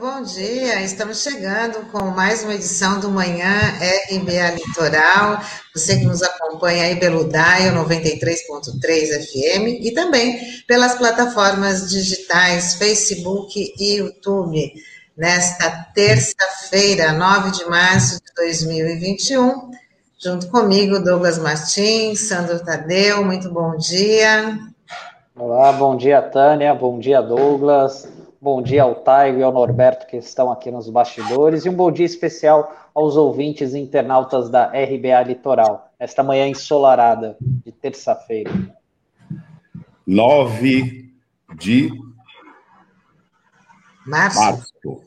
bom dia. Estamos chegando com mais uma edição do Manhã RBA Litoral. Você que nos acompanha aí pelo DAIO 93.3 FM e também pelas plataformas digitais Facebook e YouTube. Nesta terça-feira, 9 de março de 2021, junto comigo, Douglas Martins, Sandro Tadeu, muito bom dia. Olá, bom dia, Tânia, bom dia, Douglas. Bom dia ao Taigo e ao Norberto que estão aqui nos bastidores e um bom dia especial aos ouvintes e internautas da RBA Litoral, esta manhã ensolarada de terça-feira. 9 de março. março.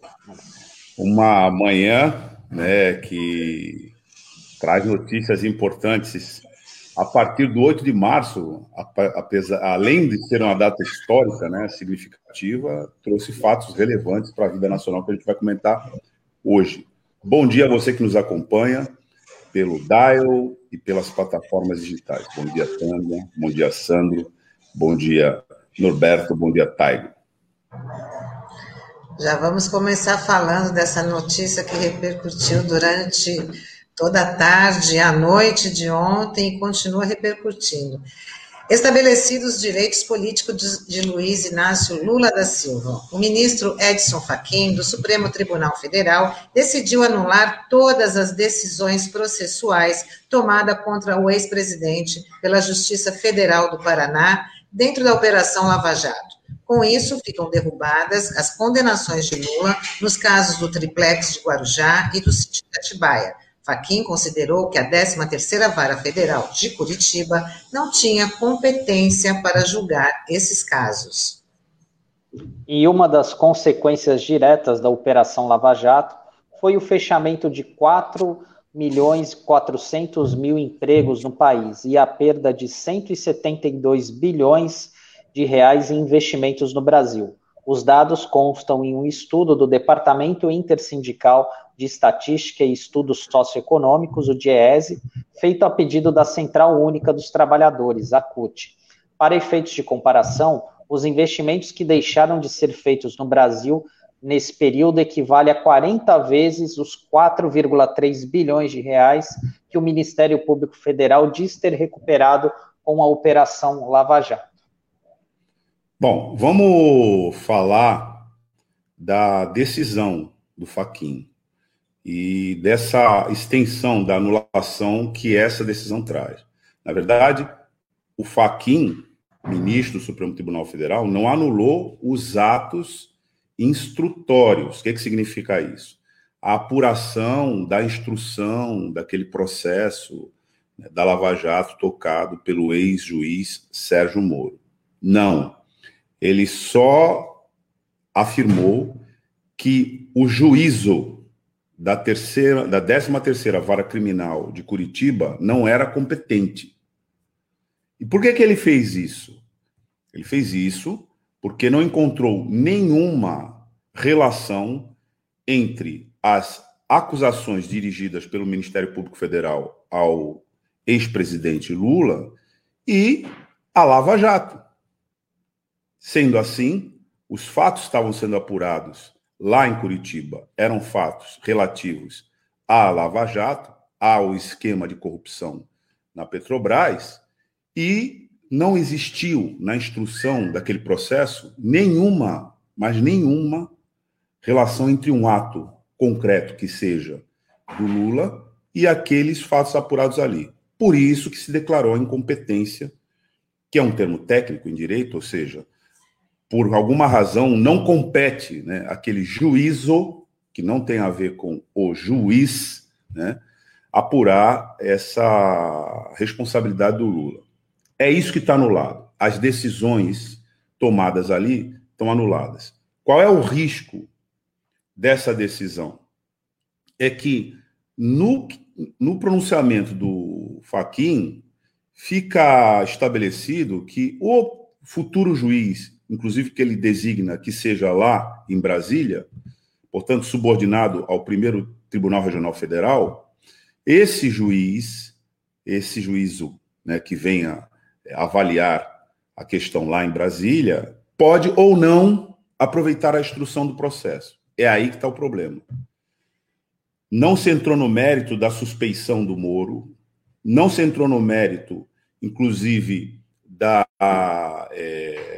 Uma manhã né, que traz notícias importantes a partir do 8 de março, apesar, além de ser uma data histórica, né, significativa, trouxe fatos relevantes para a vida nacional que a gente vai comentar hoje. Bom dia a você que nos acompanha pelo Dial e pelas plataformas digitais. Bom dia, Tânia. Bom dia, Sandro. Bom dia, Norberto. Bom dia, Taigo. Já vamos começar falando dessa notícia que repercutiu durante toda a tarde, à noite de ontem e continua repercutindo. Estabelecidos os direitos políticos de Luiz Inácio Lula da Silva, o ministro Edson Fachin, do Supremo Tribunal Federal, decidiu anular todas as decisões processuais tomadas contra o ex-presidente pela Justiça Federal do Paraná dentro da Operação Lava Jato. Com isso, ficam derrubadas as condenações de Lula nos casos do triplex de Guarujá e do sítio de Atibaia, Faquim considerou que a 13ª Vara Federal de Curitiba não tinha competência para julgar esses casos. E uma das consequências diretas da Operação Lava Jato foi o fechamento de 4 milhões e 400 mil empregos no país e a perda de 172 bilhões de reais em investimentos no Brasil. Os dados constam em um estudo do Departamento Intersindical de Estatística e Estudos Socioeconômicos, o DIEESE, feito a pedido da Central Única dos Trabalhadores, a CUT. Para efeitos de comparação, os investimentos que deixaram de ser feitos no Brasil nesse período equivale a 40 vezes os 4,3 bilhões de reais que o Ministério Público Federal diz ter recuperado com a Operação Lava Jato. Bom, vamos falar da decisão do Faquin e dessa extensão da anulação que essa decisão traz. Na verdade, o Faquin, ministro do Supremo Tribunal Federal, não anulou os atos instrutórios. O que, que significa isso? A apuração da instrução daquele processo né, da Lava Jato tocado pelo ex-juiz Sérgio Moro. Não. Ele só afirmou que o juízo da terceira, da 13 terceira vara criminal de Curitiba não era competente. E por que que ele fez isso? Ele fez isso porque não encontrou nenhuma relação entre as acusações dirigidas pelo Ministério Público Federal ao ex-presidente Lula e a Lava Jato. Sendo assim, os fatos estavam sendo apurados lá em Curitiba eram fatos relativos à Lava Jato, ao esquema de corrupção na Petrobras, e não existiu na instrução daquele processo nenhuma, mas nenhuma relação entre um ato concreto que seja do Lula e aqueles fatos apurados ali. Por isso que se declarou a incompetência, que é um termo técnico em direito, ou seja, por alguma razão, não compete né, aquele juízo, que não tem a ver com o juiz, né, apurar essa responsabilidade do Lula. É isso que está anulado. As decisões tomadas ali estão anuladas. Qual é o risco dessa decisão? É que no, no pronunciamento do Faquin fica estabelecido que o futuro juiz inclusive que ele designa que seja lá em Brasília, portanto subordinado ao primeiro Tribunal Regional Federal, esse juiz, esse juízo né, que venha avaliar a questão lá em Brasília, pode ou não aproveitar a instrução do processo. É aí que está o problema. Não se entrou no mérito da suspeição do Moro, não se entrou no mérito, inclusive, da é,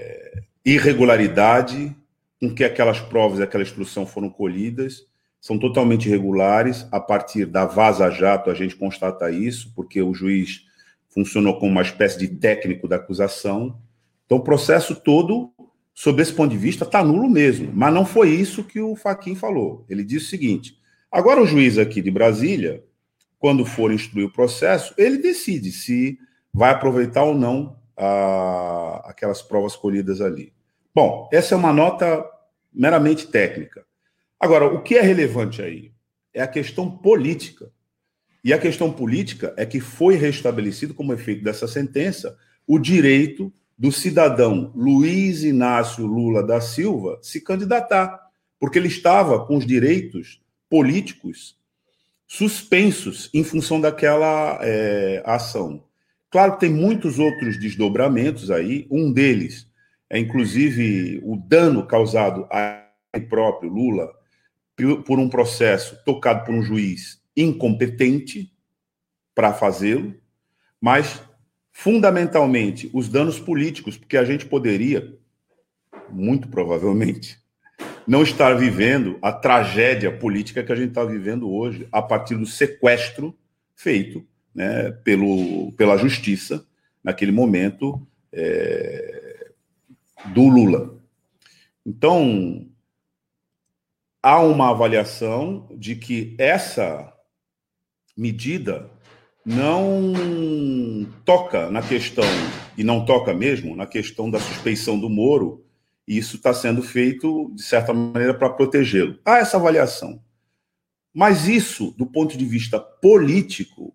irregularidade com que aquelas provas, aquela instrução foram colhidas, são totalmente irregulares. A partir da vaza-jato, a gente constata isso, porque o juiz funcionou como uma espécie de técnico da acusação. Então, o processo todo, sob esse ponto de vista, está nulo mesmo. Mas não foi isso que o Faquin falou. Ele disse o seguinte: agora o juiz aqui de Brasília, quando for instruir o processo, ele decide se vai aproveitar ou não a, aquelas provas colhidas ali. Bom, essa é uma nota meramente técnica. Agora, o que é relevante aí é a questão política. E a questão política é que foi restabelecido, como efeito dessa sentença, o direito do cidadão Luiz Inácio Lula da Silva se candidatar, porque ele estava com os direitos políticos suspensos em função daquela é, ação. Claro que tem muitos outros desdobramentos aí, um deles é inclusive o dano causado a ele próprio, Lula, por um processo tocado por um juiz incompetente para fazê-lo, mas fundamentalmente os danos políticos, porque a gente poderia, muito provavelmente, não estar vivendo a tragédia política que a gente está vivendo hoje, a partir do sequestro feito né, pelo, pela justiça, naquele momento, é, do Lula. Então, há uma avaliação de que essa medida não toca na questão, e não toca mesmo, na questão da suspeição do Moro, e isso está sendo feito, de certa maneira, para protegê-lo. Há essa avaliação. Mas isso, do ponto de vista político,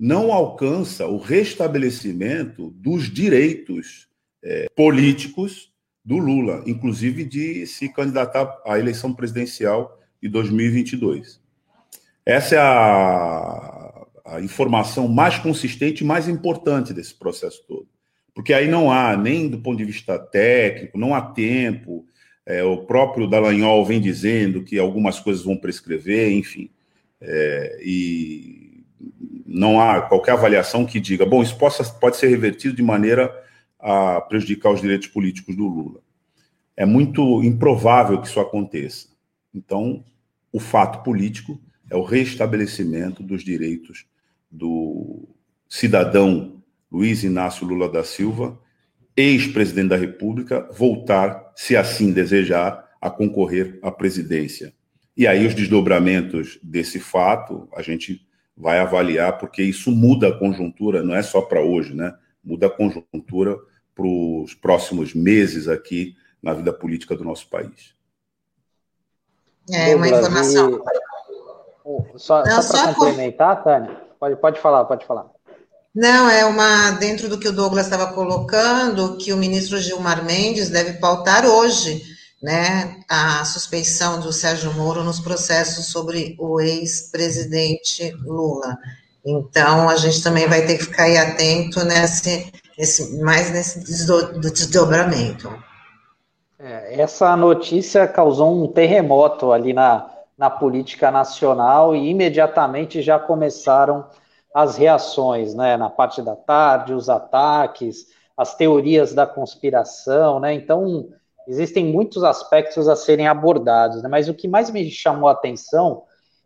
não alcança o restabelecimento dos direitos é, políticos do Lula, inclusive de se candidatar à eleição presidencial de 2022. Essa é a, a informação mais consistente e mais importante desse processo todo. Porque aí não há, nem do ponto de vista técnico, não há tempo. É, o próprio Dallagnol vem dizendo que algumas coisas vão prescrever, enfim. É, e não há qualquer avaliação que diga, bom, isso possa, pode ser revertido de maneira a prejudicar os direitos políticos do Lula. É muito improvável que isso aconteça. Então, o fato político é o restabelecimento dos direitos do cidadão Luiz Inácio Lula da Silva, ex-presidente da República, voltar, se assim desejar, a concorrer à presidência. E aí os desdobramentos desse fato, a gente vai avaliar, porque isso muda a conjuntura, não é só para hoje, né? Muda a conjuntura para os próximos meses aqui na vida política do nosso país. É uma informação. Só, só para complementar, por... Tânia, pode, pode falar, pode falar. Não, é uma dentro do que o Douglas estava colocando, que o ministro Gilmar Mendes deve pautar hoje né, a suspeição do Sérgio Moro nos processos sobre o ex-presidente Lula. Então, a gente também vai ter que ficar aí atento nesse, nesse mais nesse desdobramento. É, essa notícia causou um terremoto ali na, na política nacional e imediatamente já começaram as reações, né, na parte da tarde, os ataques, as teorias da conspiração, né, então existem muitos aspectos a serem abordados, né? mas o que mais me chamou a atenção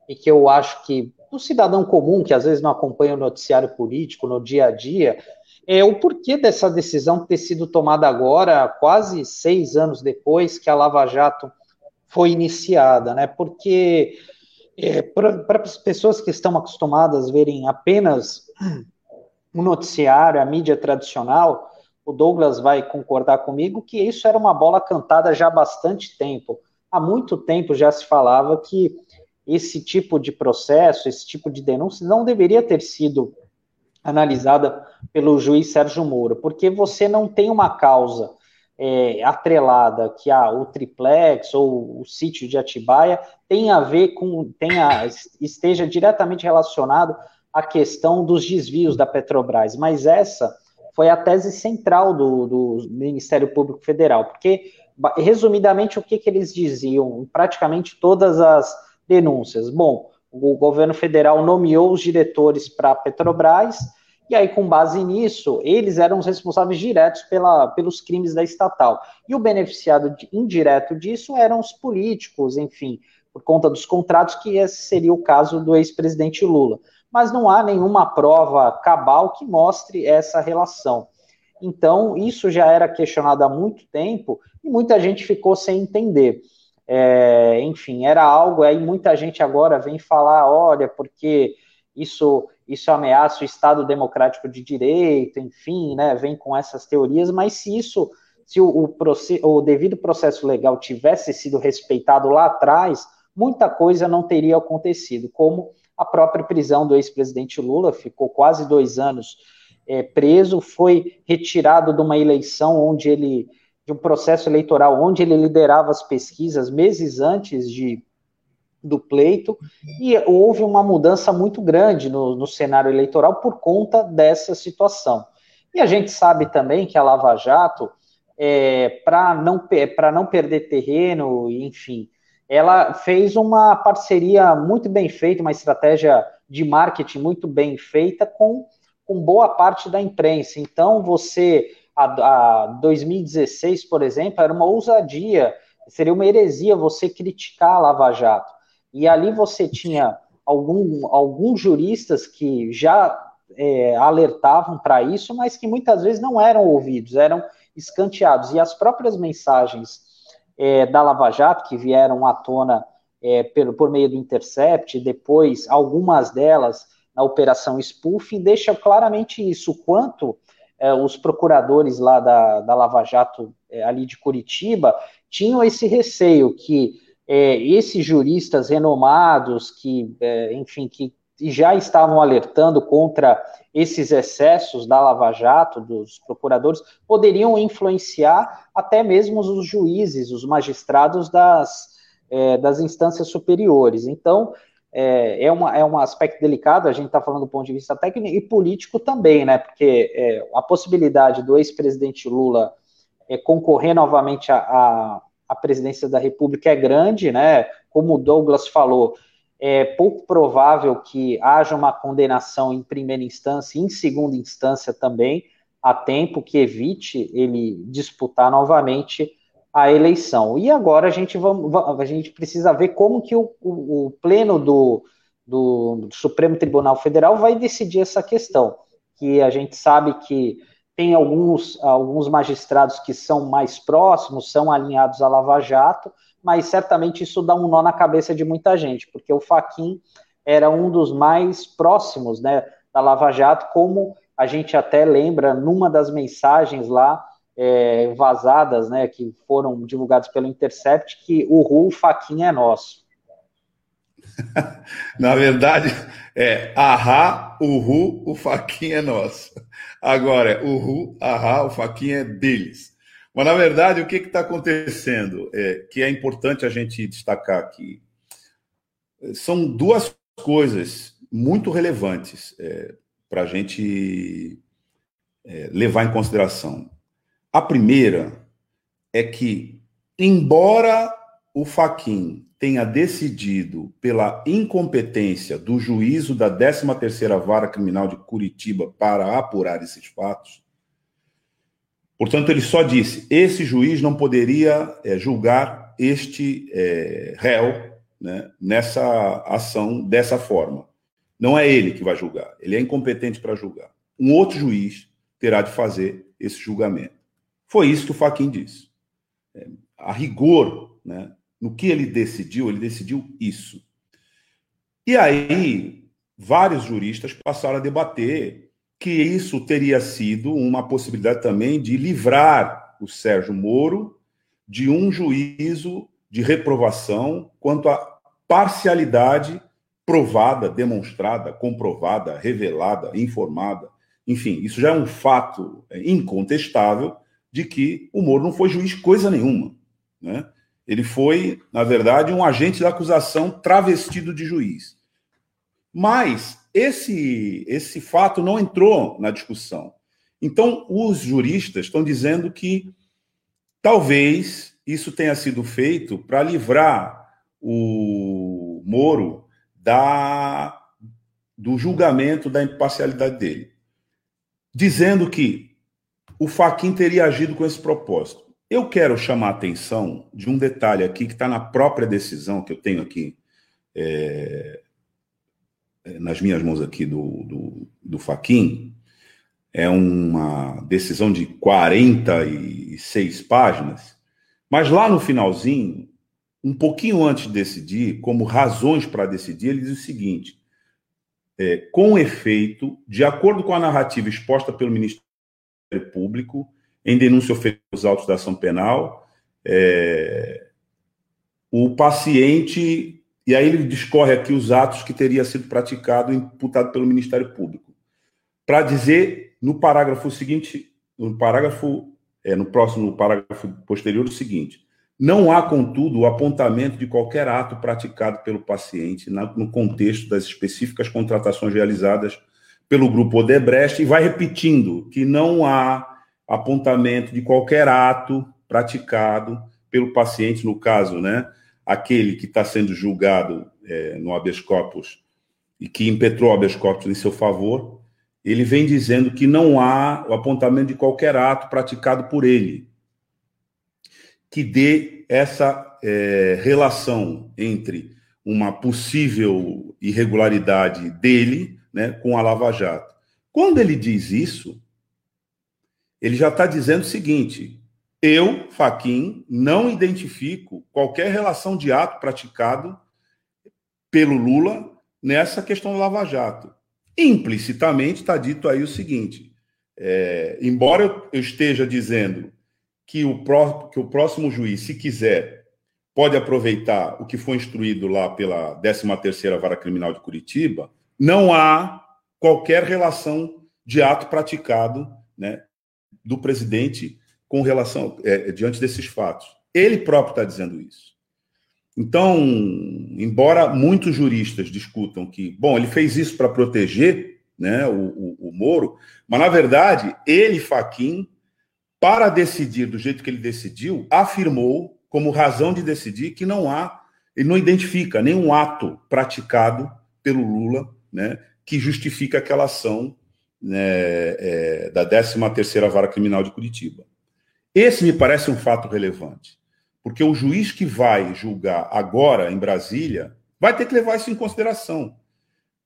e que eu acho que o cidadão comum, que às vezes não acompanha o noticiário político no dia a dia, é o porquê dessa decisão ter sido tomada agora, quase seis anos depois que a Lava Jato foi iniciada, né? Porque é, para as pessoas que estão acostumadas a verem apenas o noticiário, a mídia tradicional, o Douglas vai concordar comigo que isso era uma bola cantada já há bastante tempo. Há muito tempo já se falava que esse tipo de processo, esse tipo de denúncia não deveria ter sido analisada pelo juiz Sérgio Moro, porque você não tem uma causa é, atrelada que a, o triplex ou o sítio de Atibaia tem a ver com, tenha, esteja diretamente relacionado à questão dos desvios da Petrobras, mas essa foi a tese central do, do Ministério Público Federal, porque resumidamente, o que, que eles diziam? Praticamente todas as denúncias. Bom, o governo federal nomeou os diretores para a Petrobras, e aí, com base nisso, eles eram os responsáveis diretos pela, pelos crimes da estatal. E o beneficiado indireto disso eram os políticos, enfim, por conta dos contratos, que esse seria o caso do ex-presidente Lula. Mas não há nenhuma prova cabal que mostre essa relação. Então, isso já era questionado há muito tempo e muita gente ficou sem entender. É, enfim, era algo, aí muita gente agora vem falar, olha, porque isso isso ameaça o Estado democrático de direito, enfim, né, vem com essas teorias, mas se isso, se o, o, o devido processo legal tivesse sido respeitado lá atrás, muita coisa não teria acontecido, como a própria prisão do ex-presidente Lula, ficou quase dois anos é, preso, foi retirado de uma eleição onde ele, de um processo eleitoral onde ele liderava as pesquisas meses antes de do pleito, e houve uma mudança muito grande no, no cenário eleitoral por conta dessa situação. E a gente sabe também que a Lava Jato, é, para não, não perder terreno, enfim, ela fez uma parceria muito bem feita, uma estratégia de marketing muito bem feita com, com boa parte da imprensa. Então, você, a, a 2016, por exemplo, era uma ousadia, seria uma heresia você criticar a Lava Jato. E ali você tinha algum, alguns juristas que já é, alertavam para isso, mas que muitas vezes não eram ouvidos, eram escanteados. E as próprias mensagens é, da Lava Jato, que vieram à tona é, pelo, por meio do Intercept, depois algumas delas na Operação Spoofing, deixa claramente isso, o quanto é, os procuradores lá da, da Lava Jato, é, ali de Curitiba, tinham esse receio que é, esses juristas renomados que, é, enfim, que já estavam alertando contra esses excessos da Lava Jato, dos procuradores, poderiam influenciar até mesmo os juízes, os magistrados das, é, das instâncias superiores. Então, é, é, uma, é um aspecto delicado, a gente está falando do ponto de vista técnico e político também, né? Porque é, a possibilidade do ex-presidente Lula é, concorrer novamente a a presidência da República é grande, né? Como o Douglas falou, é pouco provável que haja uma condenação em primeira instância, em segunda instância também, a tempo que evite ele disputar novamente a eleição. E agora a gente, vamos, a gente precisa ver como que o, o, o pleno do, do, do Supremo Tribunal Federal vai decidir essa questão, que a gente sabe que tem alguns, alguns magistrados que são mais próximos, são alinhados à Lava Jato, mas certamente isso dá um nó na cabeça de muita gente, porque o Faquin era um dos mais próximos né, da Lava Jato, como a gente até lembra numa das mensagens lá é, vazadas, né, que foram divulgadas pelo Intercept, que o Ru Faquin é nosso. Na verdade, é ahá, uhu, o faquinha é nosso. Agora, é uhu, ahá, o faquinha é deles. Mas, na verdade, o que está acontecendo? É, que é importante a gente destacar aqui. São duas coisas muito relevantes é, para a gente é, levar em consideração. A primeira é que, embora o Faquin tenha decidido pela incompetência do juízo da 13ª Vara Criminal de Curitiba para apurar esses fatos, portanto, ele só disse, esse juiz não poderia é, julgar este é, réu né, nessa ação dessa forma. Não é ele que vai julgar, ele é incompetente para julgar. Um outro juiz terá de fazer esse julgamento. Foi isso que o Faquin disse. É, a rigor, né, no que ele decidiu, ele decidiu isso. E aí, vários juristas passaram a debater que isso teria sido uma possibilidade também de livrar o Sérgio Moro de um juízo de reprovação quanto à parcialidade provada, demonstrada, comprovada, revelada, informada. Enfim, isso já é um fato incontestável de que o Moro não foi juiz coisa nenhuma. Né? Ele foi, na verdade, um agente da acusação travestido de juiz. Mas esse, esse fato não entrou na discussão. Então, os juristas estão dizendo que talvez isso tenha sido feito para livrar o Moro da, do julgamento da imparcialidade dele, dizendo que o Faquin teria agido com esse propósito. Eu quero chamar a atenção de um detalhe aqui que está na própria decisão que eu tenho aqui é, nas minhas mãos aqui do, do, do Faquin. É uma decisão de 46 páginas, mas lá no finalzinho, um pouquinho antes de decidir, como razões para decidir, ele diz o seguinte: é, com efeito, de acordo com a narrativa exposta pelo Ministério Público, em denúncia oferecida aos autos da ação penal, é, o paciente, e aí ele discorre aqui os atos que teria sido praticado imputado pelo Ministério Público, para dizer no parágrafo seguinte, no parágrafo, é, no próximo parágrafo posterior, o seguinte: não há, contudo, o apontamento de qualquer ato praticado pelo paciente no contexto das específicas contratações realizadas pelo grupo Odebrecht, e vai repetindo que não há apontamento de qualquer ato praticado pelo paciente, no caso, né, aquele que está sendo julgado é, no habeas corpus e que impetrou o habeas corpus em seu favor, ele vem dizendo que não há o apontamento de qualquer ato praticado por ele que dê essa é, relação entre uma possível irregularidade dele né, com a Lava Jato. Quando ele diz isso, ele já está dizendo o seguinte: eu, Faquin, não identifico qualquer relação de ato praticado pelo Lula nessa questão do Lava Jato. Implicitamente está dito aí o seguinte: é, embora eu esteja dizendo que o, pró, que o próximo juiz, se quiser, pode aproveitar o que foi instruído lá pela 13ª Vara Criminal de Curitiba, não há qualquer relação de ato praticado né, do presidente com relação é, diante desses fatos. Ele próprio está dizendo isso. Então, embora muitos juristas discutam que, bom, ele fez isso para proteger né, o, o, o, Moro, mas na verdade, ele, Faquim, para decidir do jeito que ele decidiu, afirmou como razão de decidir que não há, ele não identifica nenhum ato praticado pelo Lula, né, que justifique aquela ação né, é, da 13ª Vara Criminal de Curitiba. Esse me parece um fato relevante, porque o juiz que vai julgar agora em Brasília vai ter que levar isso em consideração.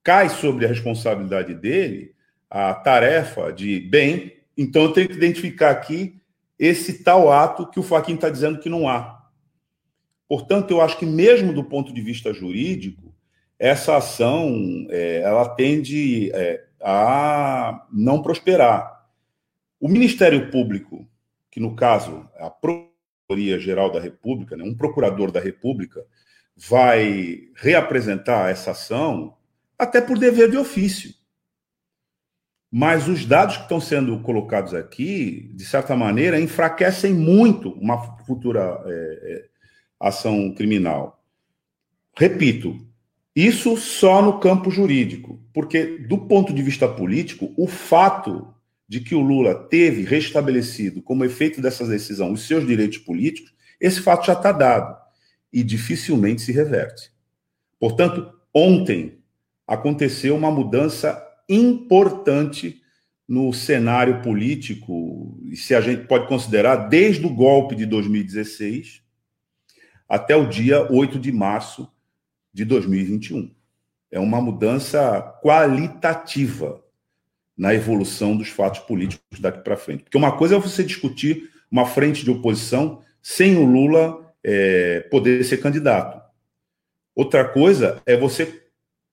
Cai sobre a responsabilidade dele a tarefa de, bem, então eu tenho que identificar aqui esse tal ato que o Faquin está dizendo que não há. Portanto, eu acho que mesmo do ponto de vista jurídico, essa ação é, ela tende é, a não prosperar. O Ministério Público, que no caso a Procuradoria Geral da República, né, um procurador da República, vai reapresentar essa ação até por dever de ofício. Mas os dados que estão sendo colocados aqui, de certa maneira, enfraquecem muito uma futura é, é, ação criminal. Repito, isso só no campo jurídico, porque do ponto de vista político, o fato de que o Lula teve restabelecido, como efeito dessa decisão, os seus direitos políticos, esse fato já está dado e dificilmente se reverte. Portanto, ontem aconteceu uma mudança importante no cenário político, e se a gente pode considerar, desde o golpe de 2016 até o dia 8 de março de 2021. É uma mudança qualitativa na evolução dos fatos políticos daqui para frente. Porque uma coisa é você discutir uma frente de oposição sem o Lula é, poder ser candidato. Outra coisa é você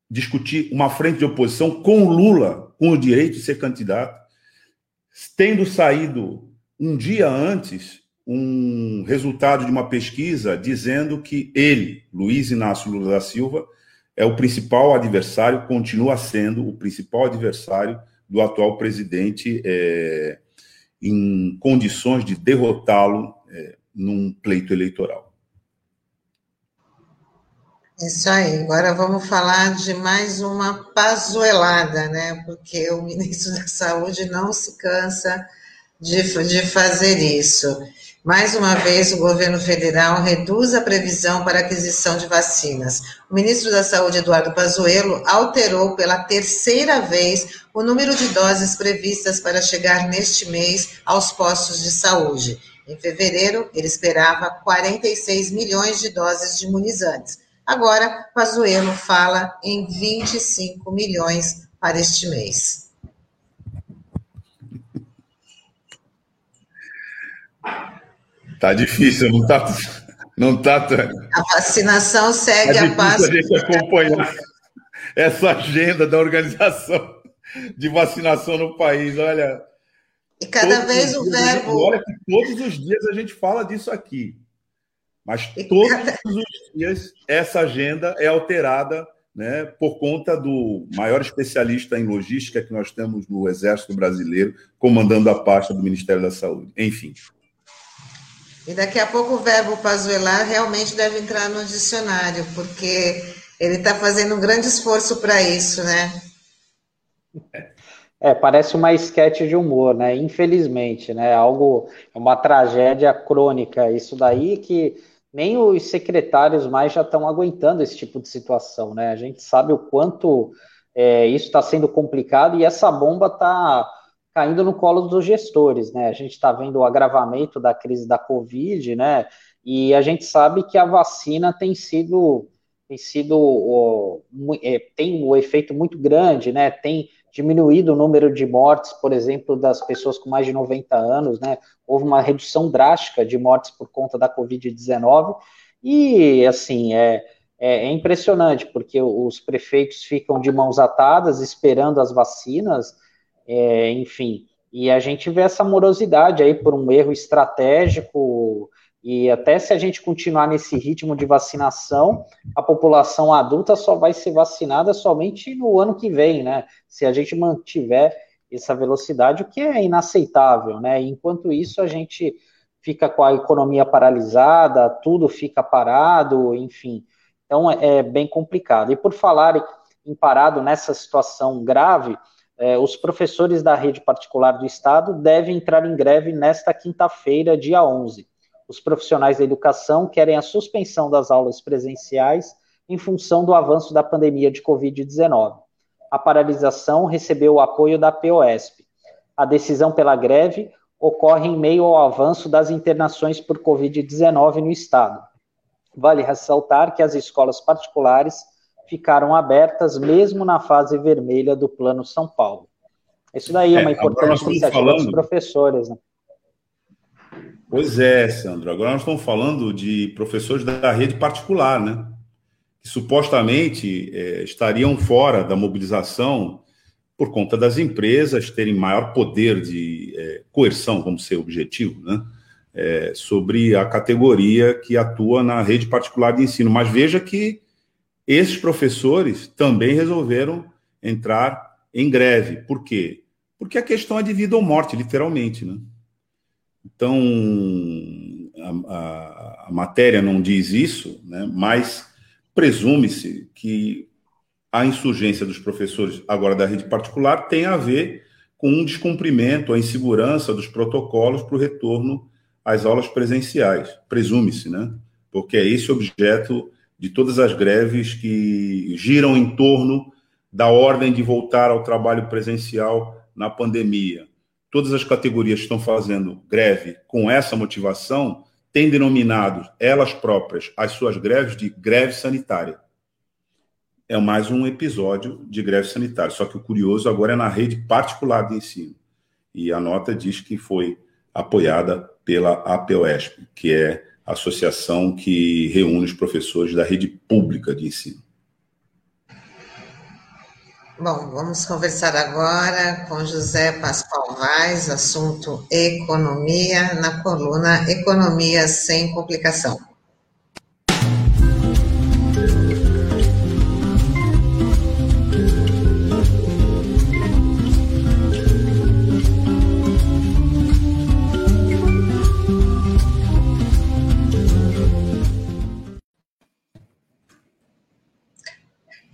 discutir uma frente de oposição com o Lula, com o direito de ser candidato, tendo saído um dia antes um resultado de uma pesquisa dizendo que ele, Luiz Inácio Lula da Silva, é o principal adversário, continua sendo o principal adversário do atual presidente é, em condições de derrotá-lo é, num pleito eleitoral. Isso aí. Agora vamos falar de mais uma pazuelada, né? Porque o ministro da Saúde não se cansa de, de fazer isso. Mais uma vez, o governo federal reduz a previsão para aquisição de vacinas. O ministro da Saúde, Eduardo Pazuello, alterou pela terceira vez o número de doses previstas para chegar neste mês aos postos de saúde. Em fevereiro, ele esperava 46 milhões de doses de imunizantes. Agora, Pazuello fala em 25 milhões para este mês. Tá difícil, não tá, não tá. A vacinação segue é a passo. A gente acompanhar essa agenda da organização de vacinação no país, olha. E cada vez o verbo. Olha que todos os dias a gente fala disso aqui. Mas e todos cada... os dias essa agenda é alterada né, por conta do maior especialista em logística que nós temos no Exército Brasileiro, comandando a pasta do Ministério da Saúde. Enfim. E daqui a pouco o verbo pazuelar realmente deve entrar no dicionário, porque ele está fazendo um grande esforço para isso, né? É, parece uma esquete de humor, né? Infelizmente, né? Algo, é uma tragédia crônica. Isso daí que nem os secretários mais já estão aguentando esse tipo de situação, né? A gente sabe o quanto é, isso está sendo complicado e essa bomba está caindo no colo dos gestores, né? A gente está vendo o agravamento da crise da Covid, né? E a gente sabe que a vacina tem sido tem sido é, tem um efeito muito grande, né? Tem diminuído o número de mortes, por exemplo, das pessoas com mais de 90 anos, né? Houve uma redução drástica de mortes por conta da Covid-19, e assim, é, é, é, impressionante, porque os prefeitos ficam de mãos atadas, esperando as vacinas, é, enfim, e a gente vê essa morosidade aí por um erro estratégico e até se a gente continuar nesse ritmo de vacinação, a população adulta só vai ser vacinada somente no ano que vem, né? Se a gente mantiver essa velocidade, o que é inaceitável, né? Enquanto isso, a gente fica com a economia paralisada, tudo fica parado, enfim. Então é, bem complicado. E por falar em parado nessa situação grave, é, os professores da rede particular do Estado devem entrar em greve nesta quinta-feira, dia 11 os profissionais da educação querem a suspensão das aulas presenciais em função do avanço da pandemia de Covid-19. A paralisação recebeu o apoio da POSP. A decisão pela greve ocorre em meio ao avanço das internações por Covid-19 no estado. Vale ressaltar que as escolas particulares ficaram abertas mesmo na fase vermelha do Plano São Paulo. Isso daí é uma é, importante iniciativa falando... dos professores. Né? Pois é, Sandro. Agora nós estamos falando de professores da rede particular, né? Que supostamente é, estariam fora da mobilização por conta das empresas terem maior poder de é, coerção, como ser objetivo, né? É, sobre a categoria que atua na rede particular de ensino. Mas veja que esses professores também resolveram entrar em greve. Por quê? Porque a questão é de vida ou morte, literalmente, né? Então, a, a, a matéria não diz isso, né, mas presume-se que a insurgência dos professores, agora da rede particular, tem a ver com um descumprimento, a insegurança dos protocolos para o retorno às aulas presenciais. Presume-se, né? Porque é esse objeto de todas as greves que giram em torno da ordem de voltar ao trabalho presencial na pandemia todas as categorias que estão fazendo greve com essa motivação têm denominado elas próprias as suas greves de greve sanitária. É mais um episódio de greve sanitária, só que o curioso agora é na rede particular de ensino. E a nota diz que foi apoiada pela APOESP, que é associação que reúne os professores da rede pública de ensino. Bom, vamos conversar agora com José Pascoal Vaz, assunto economia, na coluna Economia sem Complicação.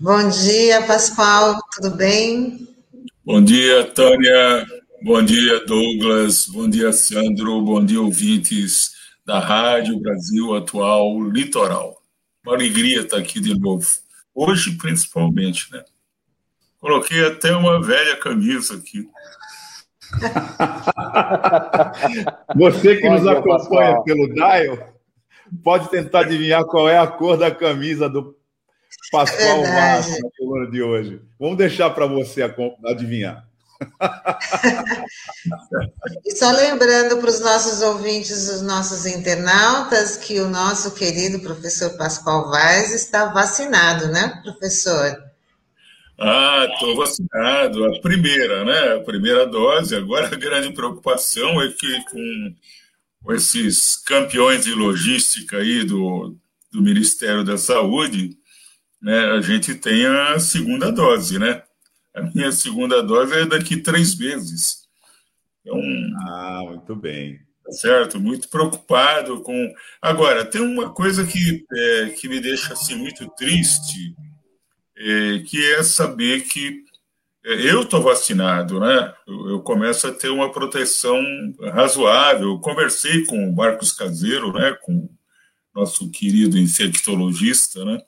Bom dia, Pascoal, tudo bem? Bom dia, Tânia. Bom dia, Douglas. Bom dia, Sandro. Bom dia, ouvintes da Rádio Brasil Atual Litoral. Uma alegria estar aqui de novo. Hoje, principalmente, né? Coloquei até uma velha camisa aqui. Você que nos acompanha pelo Dial, pode tentar adivinhar qual é a cor da camisa do Pascoal Vaz na coluna de hoje. Vamos deixar para você adivinhar. e só lembrando para os nossos ouvintes, os nossos internautas, que o nosso querido professor Pascoal Vaz está vacinado, né, professor? Ah, estou vacinado. A primeira, né? A primeira dose. Agora a grande preocupação é que com, com esses campeões de logística aí do, do Ministério da Saúde, né, a gente tem a segunda dose, né? A minha segunda dose é daqui três meses. Então, ah, muito bem. Tá certo, muito preocupado com. Agora, tem uma coisa que, é, que me deixa assim, muito triste, é, que é saber que é, eu estou vacinado, né? Eu, eu, começo a ter uma proteção razoável. Eu conversei com o Marcos Caseiro, né? Com nosso querido infectologista, né?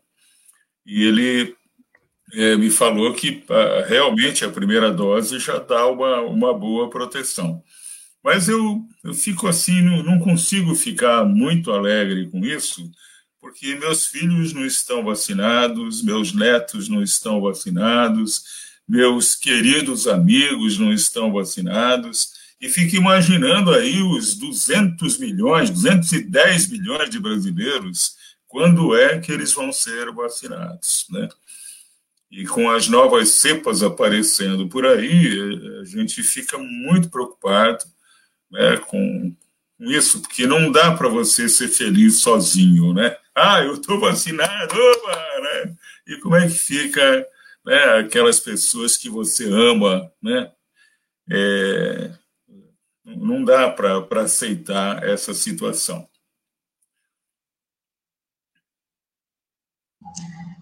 E ele é, me falou que ah, realmente a primeira dose já dá uma, uma boa proteção. Mas eu, eu fico assim, não, não consigo ficar muito alegre com isso, porque meus filhos não estão vacinados, meus netos não estão vacinados, meus queridos amigos não estão vacinados, e fico imaginando aí os 200 milhões, 210 milhões de brasileiros, quando é que eles vão ser vacinados, né? E com as novas cepas aparecendo por aí, a gente fica muito preocupado né, com, isso, porque não dá para você ser feliz sozinho, né? Ah, eu estou vacinado, opa, né? E como é que fica né, aquelas pessoas que você ama, né? É, não dá para aceitar essa situação.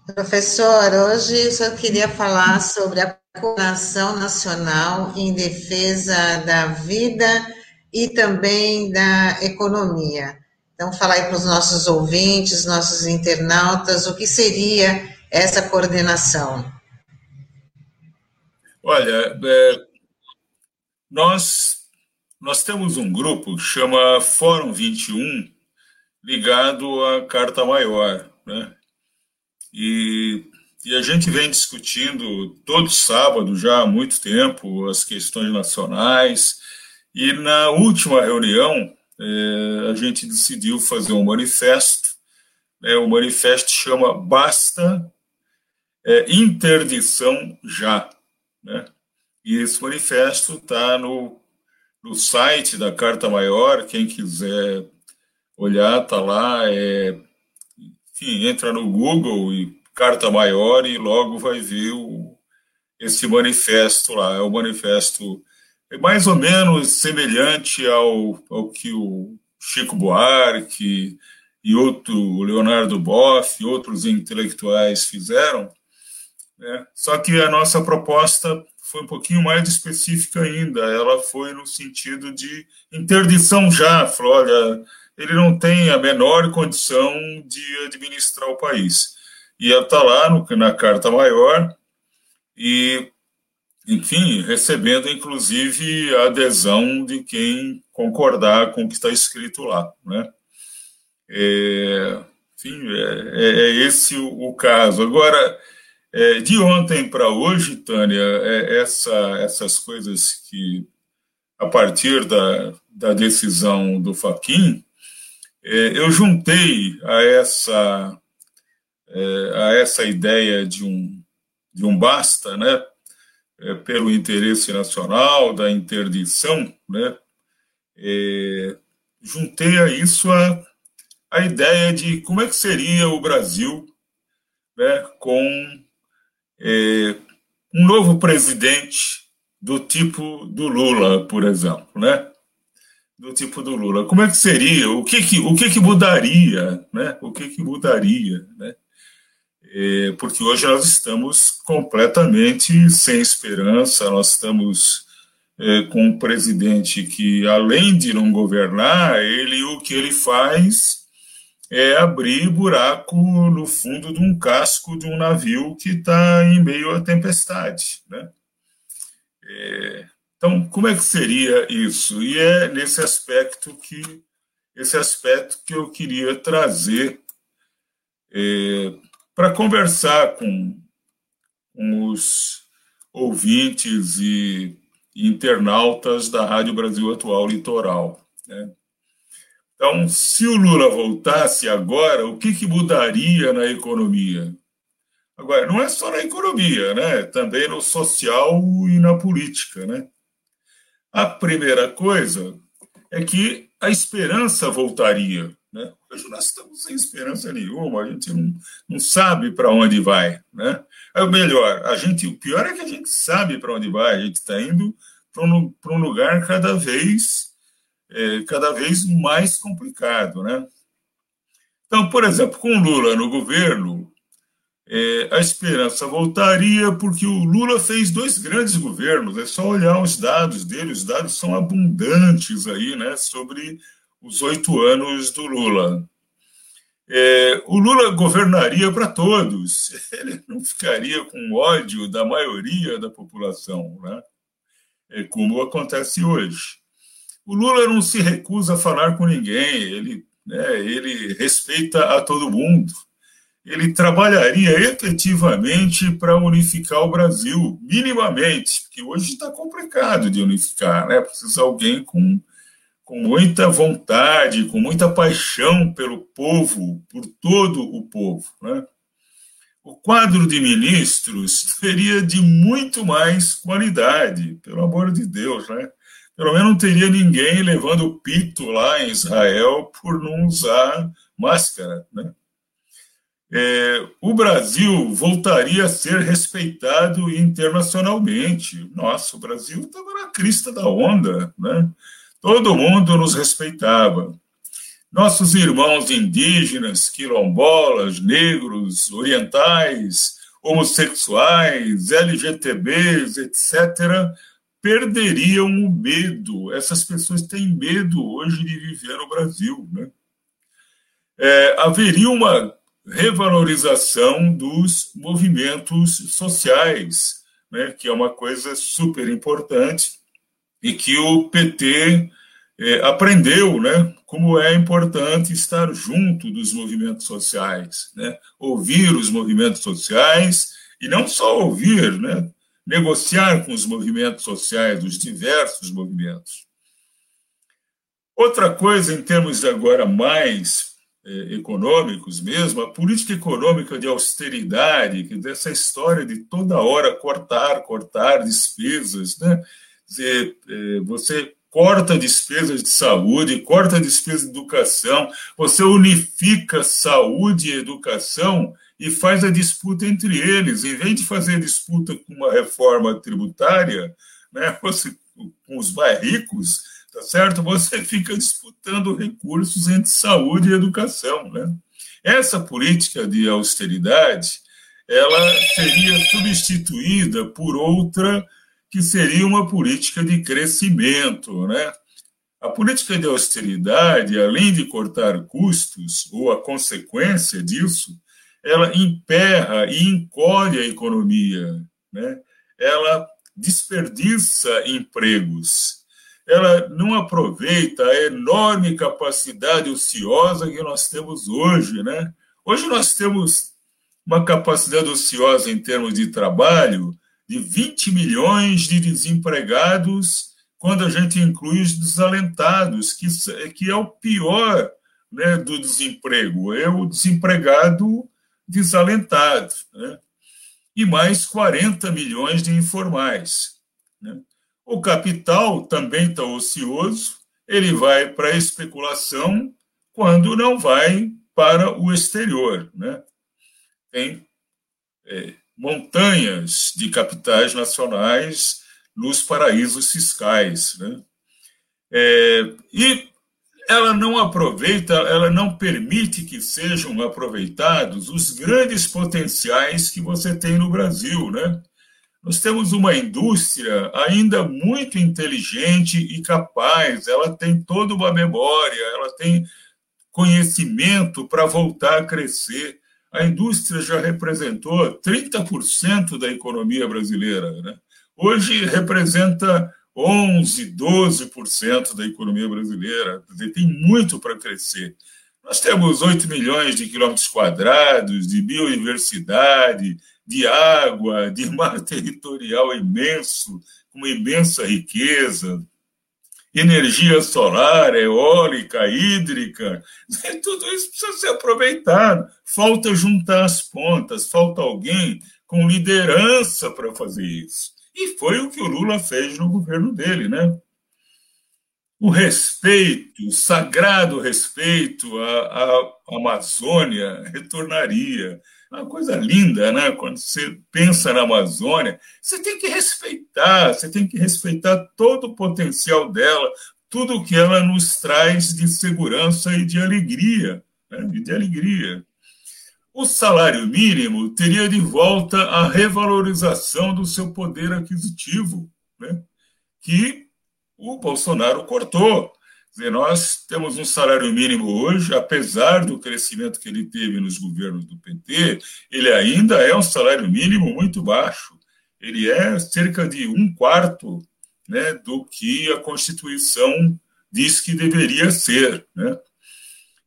Professor, hoje eu só queria falar sobre a coordenação nacional em defesa da vida e também da economia. Então, falar aí para os nossos ouvintes, nossos internautas, o que seria essa coordenação? Olha, é, nós, nós temos um grupo que chama Fórum 21, ligado à Carta Maior, né? E, e a gente vem discutindo todo sábado já há muito tempo as questões nacionais. E na última reunião, é, a gente decidiu fazer um manifesto. Né, o manifesto chama Basta é, Interdição Já. Né? E esse manifesto está no, no site da Carta Maior, quem quiser olhar, está lá. É enfim, entra no Google e carta maior e logo vai ver o, esse manifesto lá. É o manifesto é mais ou menos semelhante ao, ao que o Chico Buarque e outro Leonardo Boff e outros intelectuais fizeram. Né? Só que a nossa proposta foi um pouquinho mais específica ainda. Ela foi no sentido de interdição já. Falou, olha, ele não tem a menor condição de administrar o país. E está lá no, na Carta Maior e, enfim, recebendo inclusive a adesão de quem concordar com o que está escrito lá. Né? É, enfim, é, é, esse o, o, caso. Agora, é, de ontem para hoje, Tânia, é, essa, essas coisas que, a partir da, da decisão do Faquin, eu juntei a essa, é, a essa ideia de um, de um basta, né, é, pelo interesse nacional, da interdição, né, é, juntei a isso a, a ideia de como é que seria o Brasil né, com é, um novo presidente do tipo do Lula, por exemplo, né? Do tipo do Lula. Como é que seria? O que que, o que, que mudaria? Né? O que, que mudaria? Né? É, porque hoje nós estamos completamente sem esperança, nós estamos é, com um presidente que, além de não governar, ele o que ele faz é abrir buraco no fundo de um casco de um navio que está em meio à tempestade. Né? É, então, como é que seria isso? E é nesse aspecto que esse aspecto que eu queria trazer é, para conversar com, com os ouvintes e internautas da Rádio Brasil Atual Litoral. Né? Então, se o Lula voltasse agora, o que, que mudaria na economia? Agora, não é só na economia, né? também no social e na política. Né? A primeira coisa é que a esperança voltaria. Né? Hoje nós estamos sem esperança nenhuma, a gente não, não sabe para onde vai. Né? É o melhor, a gente, o pior é que a gente sabe para onde vai, a gente está indo para um, um lugar cada vez, é, cada vez mais complicado. Né? Então, por exemplo, com Lula no governo, é, a esperança voltaria porque o Lula fez dois grandes governos. É só olhar os dados dele, os dados são abundantes aí, né, sobre os oito anos do Lula. É, o Lula governaria para todos, ele não ficaria com ódio da maioria da população, né? É como acontece hoje. O Lula não se recusa a falar com ninguém, ele, né, ele respeita a todo mundo. Ele trabalharia efetivamente para unificar o Brasil, minimamente, porque hoje está complicado de unificar, né? Precisa alguém com com muita vontade, com muita paixão pelo povo, por todo o povo. Né? O quadro de ministros seria de muito mais qualidade, pelo amor de Deus. Né? Pelo menos não teria ninguém levando o pito lá em Israel por não usar máscara. Né? É, o Brasil voltaria a ser respeitado internacionalmente. Nossa, o Brasil estava na crista da onda. Né? Todo mundo nos respeitava. Nossos irmãos indígenas, quilombolas, negros, orientais, homossexuais, LGTBs, etc., perderiam o medo. Essas pessoas têm medo hoje de viver no Brasil. Né? É, haveria uma revalorização dos movimentos sociais, né, que é uma coisa super importante e que o PT é, aprendeu, né, como é importante estar junto dos movimentos sociais, né, ouvir os movimentos sociais e não só ouvir, né, negociar com os movimentos sociais, os diversos movimentos. Outra coisa, em termos agora mais econômicos mesmo, a política econômica de austeridade, que dessa história de toda hora cortar, cortar despesas, né? dizer, é, você corta despesas de saúde, corta despesas de educação, você unifica saúde e educação e faz a disputa entre eles. Em vez de fazer disputa com uma reforma tributária, né, você, com os mais ricos, tá certo? Você fica disputando recursos entre saúde e educação, né? Essa política de austeridade, ela seria substituída por outra que seria uma política de crescimento. Né? A política de austeridade, além de cortar custos, ou a consequência disso, ela emperra e encolhe a economia, né? ela desperdiça empregos, ela não aproveita a enorme capacidade ociosa que nós temos hoje. Né? Hoje nós temos uma capacidade ociosa em termos de trabalho de 20 milhões de desempregados, quando a gente inclui os desalentados, que, que é o pior né, do desemprego, é o desempregado desalentado. Né? E mais 40 milhões de informais. Né? O capital também está ocioso, ele vai para a especulação quando não vai para o exterior. Né? Tem é, montanhas de capitais nacionais nos paraísos fiscais. Né? É, e ela não aproveita, ela não permite que sejam aproveitados os grandes potenciais que você tem no Brasil. Né? Nós temos uma indústria ainda muito inteligente e capaz, ela tem toda uma memória, ela tem conhecimento para voltar a crescer. A indústria já representou 30% da economia brasileira. Né? Hoje representa 11%, 12% da economia brasileira. Tem muito para crescer. Nós temos 8 milhões de quilômetros quadrados de biodiversidade, de água, de mar territorial imenso, com uma imensa riqueza, energia solar, eólica, hídrica, tudo isso precisa ser aproveitado. Falta juntar as pontas, falta alguém com liderança para fazer isso. E foi o que o Lula fez no governo dele, né? O respeito, o sagrado respeito à, à Amazônia retornaria. É uma coisa linda, né? Quando você pensa na Amazônia, você tem que respeitar, você tem que respeitar todo o potencial dela, tudo o que ela nos traz de segurança e de alegria, né? de alegria. O salário mínimo teria de volta a revalorização do seu poder aquisitivo, né? que o Bolsonaro cortou dizer, nós temos um salário mínimo hoje, apesar do crescimento que ele teve nos governos do PT, ele ainda é um salário mínimo muito baixo. Ele é cerca de um quarto né, do que a Constituição diz que deveria ser. Né?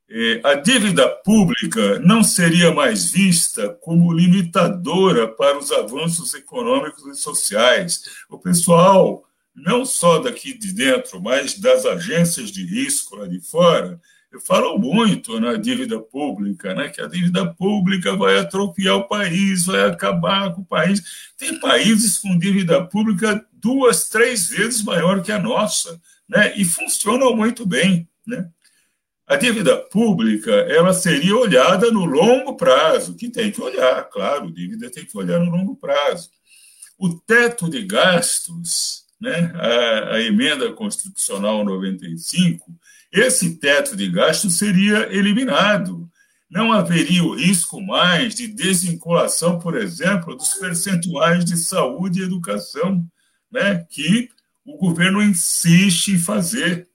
É, a dívida pública não seria mais vista como limitadora para os avanços econômicos e sociais. O pessoal não só daqui de dentro, mas das agências de risco lá de fora, falam muito na dívida pública, né? que a dívida pública vai atrofiar o país, vai acabar com o país. Tem países com dívida pública duas, três vezes maior que a nossa, né? e funcionam muito bem. Né? A dívida pública ela seria olhada no longo prazo, que tem que olhar, claro, dívida tem que olhar no longo prazo. O teto de gastos né, a, a emenda constitucional 95, esse teto de gasto seria eliminado. Não haveria o risco mais de desvinculação, por exemplo, dos percentuais de saúde e educação, né, que o governo insiste em fazer.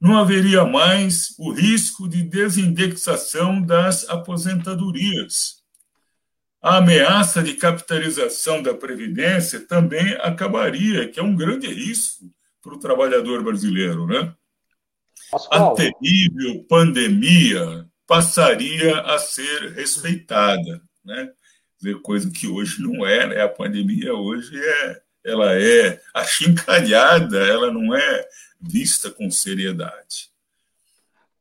Não haveria mais o risco de desindexação das aposentadorias a ameaça de capitalização da Previdência também acabaria, que é um grande risco para o trabalhador brasileiro. Né? A terrível pandemia passaria a ser respeitada, né? Dizer, coisa que hoje não é, né? A pandemia hoje é, ela é achincalhada, ela não é vista com seriedade.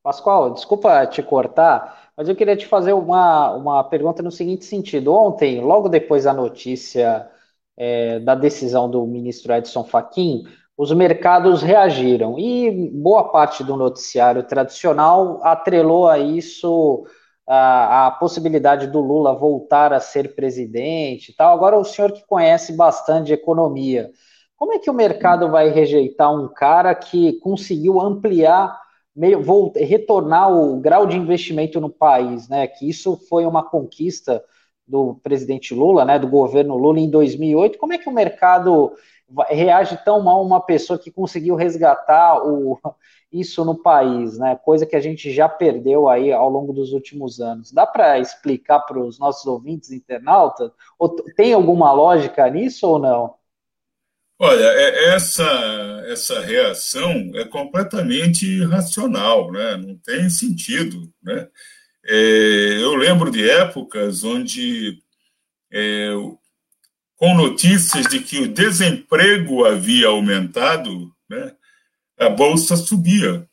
Pascoal, desculpa te cortar, mas eu queria te fazer uma, uma pergunta no seguinte sentido. Ontem, logo depois da notícia é, da decisão do ministro Edson Fachin, os mercados reagiram e boa parte do noticiário tradicional atrelou a isso a, a, possibilidade do Lula voltar a ser presidente e tal. Agora, o senhor que conhece bastante economia, como é que o mercado vai rejeitar um cara que conseguiu ampliar meio, vou retornar o grau de investimento no país, né? Que isso foi uma conquista do presidente Lula, né? Do governo Lula em 2008. Como é que o mercado reage tão mal uma pessoa que conseguiu resgatar o, isso no país, né? Coisa que a gente já perdeu aí ao longo dos últimos anos. Dá para explicar para os nossos ouvintes internautas? Ou tem alguma lógica nisso ou não? Olha, é, essa, essa reação é completamente irracional, né? não tem sentido. Né? É, eu lembro de épocas onde, é, com notícias de que o desemprego havia aumentado, né, a bolsa subia,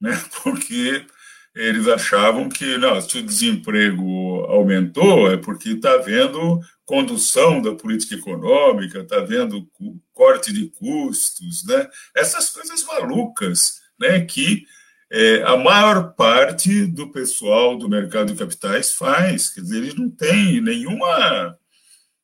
né, porque eles achavam que não, se o desemprego aumentou é porque está havendo condução da política econômica, está havendo corte de custos, né? essas coisas malucas né? que é, a maior parte do pessoal do mercado de capitais faz, quer dizer, eles não têm nenhuma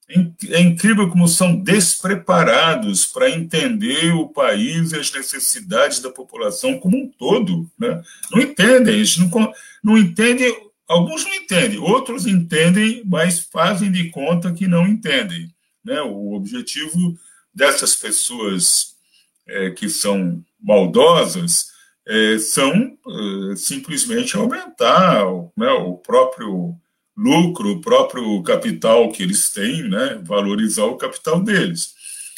é incrível como são despreparados para entender o país e as necessidades da população como um todo. Né? Não entendem, eles não, não entendem, alguns não entendem, outros entendem, mas fazem de conta que não entendem. Né? O objetivo dessas pessoas é, que são maldosas é, são é, simplesmente aumentar né, o próprio lucro, o próprio capital que eles têm, né, valorizar o capital deles.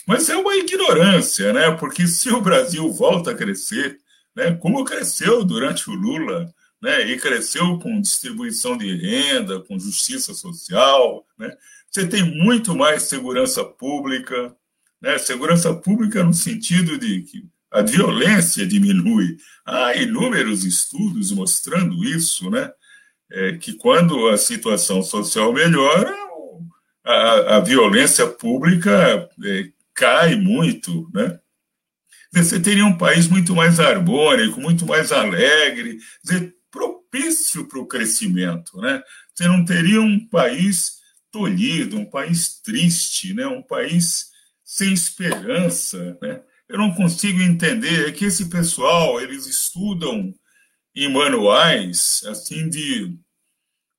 Mas é uma ignorância, né, porque se o Brasil volta a crescer, né, como cresceu durante o Lula, né, e cresceu com distribuição de renda, com justiça social, né, você tem muito mais segurança pública, né, segurança pública no sentido de que a violência diminui. Há inúmeros estudos mostrando isso, né? É, que quando a situação social melhora, a, a violência pública é, cai muito, né? Você teria um país muito mais harmônico, muito mais alegre, dizer, propício para o crescimento, né? Você não teria um país tolhido, um país triste, né? Um país sem esperança, né? eu não consigo entender é que esse pessoal, eles estudam em manuais assim de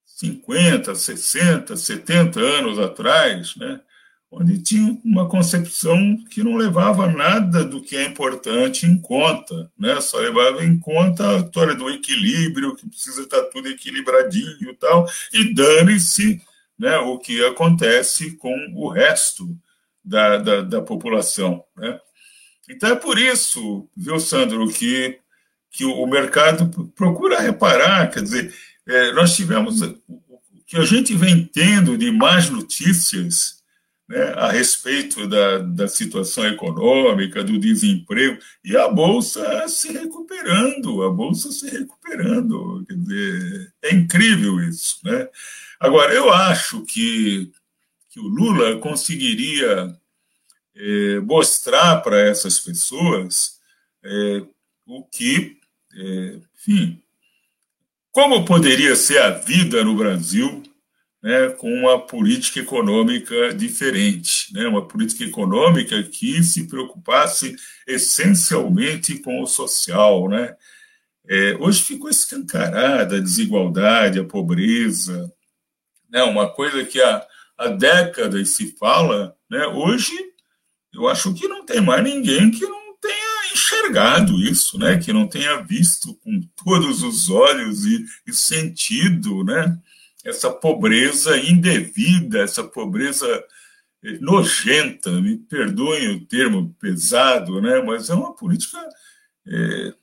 50, 60, 70 anos atrás, né? onde tinha uma concepção que não levava nada do que é importante em conta, né? Só levava em conta a história do equilíbrio, que precisa estar tudo equilibradinho e tal, e dane-se né, o que acontece com o resto da, da, da população, né? Então é por isso, viu, Sandro, que, que o mercado procura reparar, quer dizer, é, nós tivemos o que a gente vem tendo de mais notícias né, a respeito da, da situação econômica, do desemprego, e a Bolsa se recuperando, a Bolsa se recuperando. Quer dizer, é incrível isso. Né? Agora, eu acho que, que o Lula conseguiria é, mostrar para essas pessoas é, o que, é, enfim, como poderia ser a vida no Brasil né, com uma política econômica diferente, né, uma política econômica que se preocupasse essencialmente com o social. Né. É, hoje ficou escancarada a desigualdade, a pobreza, né, uma coisa que há, há décadas se fala, né, hoje eu acho que não tem mais ninguém que não enxergado isso, né? que não tenha visto com todos os olhos e, e sentido né? essa pobreza indevida, essa pobreza eh, nojenta, me perdoem o termo pesado, né? mas é uma política, é,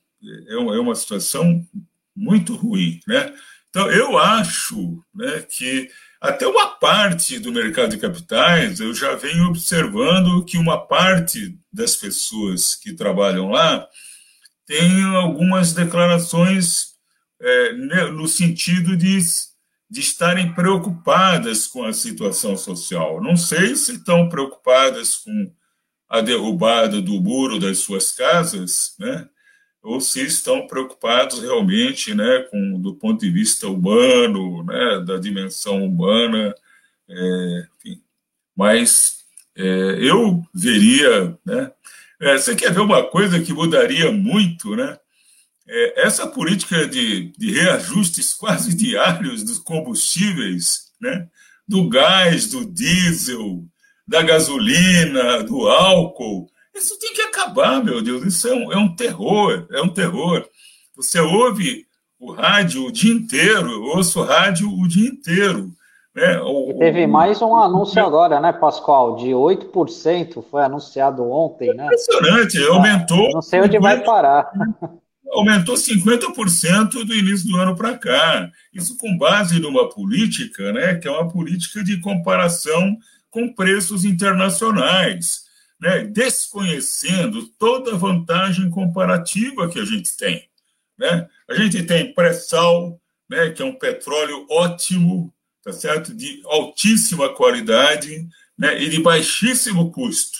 é, uma, é uma situação muito ruim. Né? Então, eu acho né, que até uma parte do mercado de capitais, eu já venho observando que uma parte das pessoas que trabalham lá tem algumas declarações é, no sentido de, de estarem preocupadas com a situação social. Não sei se estão preocupadas com a derrubada do muro das suas casas, né? Ou se estão preocupados realmente, né, com do ponto de vista humano, né, da dimensão humana, é, enfim. Mas é, eu veria, né, é, você quer ver uma coisa que mudaria muito, né? É, essa política de, de reajustes quase diários dos combustíveis, né, do gás, do diesel, da gasolina, do álcool, isso tem que acabar, meu Deus. Isso é um, é um terror, é um terror. Você ouve o rádio o dia inteiro, eu ouço o rádio o dia inteiro. Né? O, e teve mais um anúncio agora, né, Pascoal? De 8% foi anunciado ontem, né? Impressionante, aumentou. Não sei onde 50, vai parar. Aumentou 50% do início do ano para cá. Isso com base numa política, né, que é uma política de comparação com preços internacionais né, desconhecendo toda a vantagem comparativa que a gente tem. Né? A gente tem pré-sal, né, que é um petróleo ótimo, tá certo? de altíssima qualidade né, e de baixíssimo custo.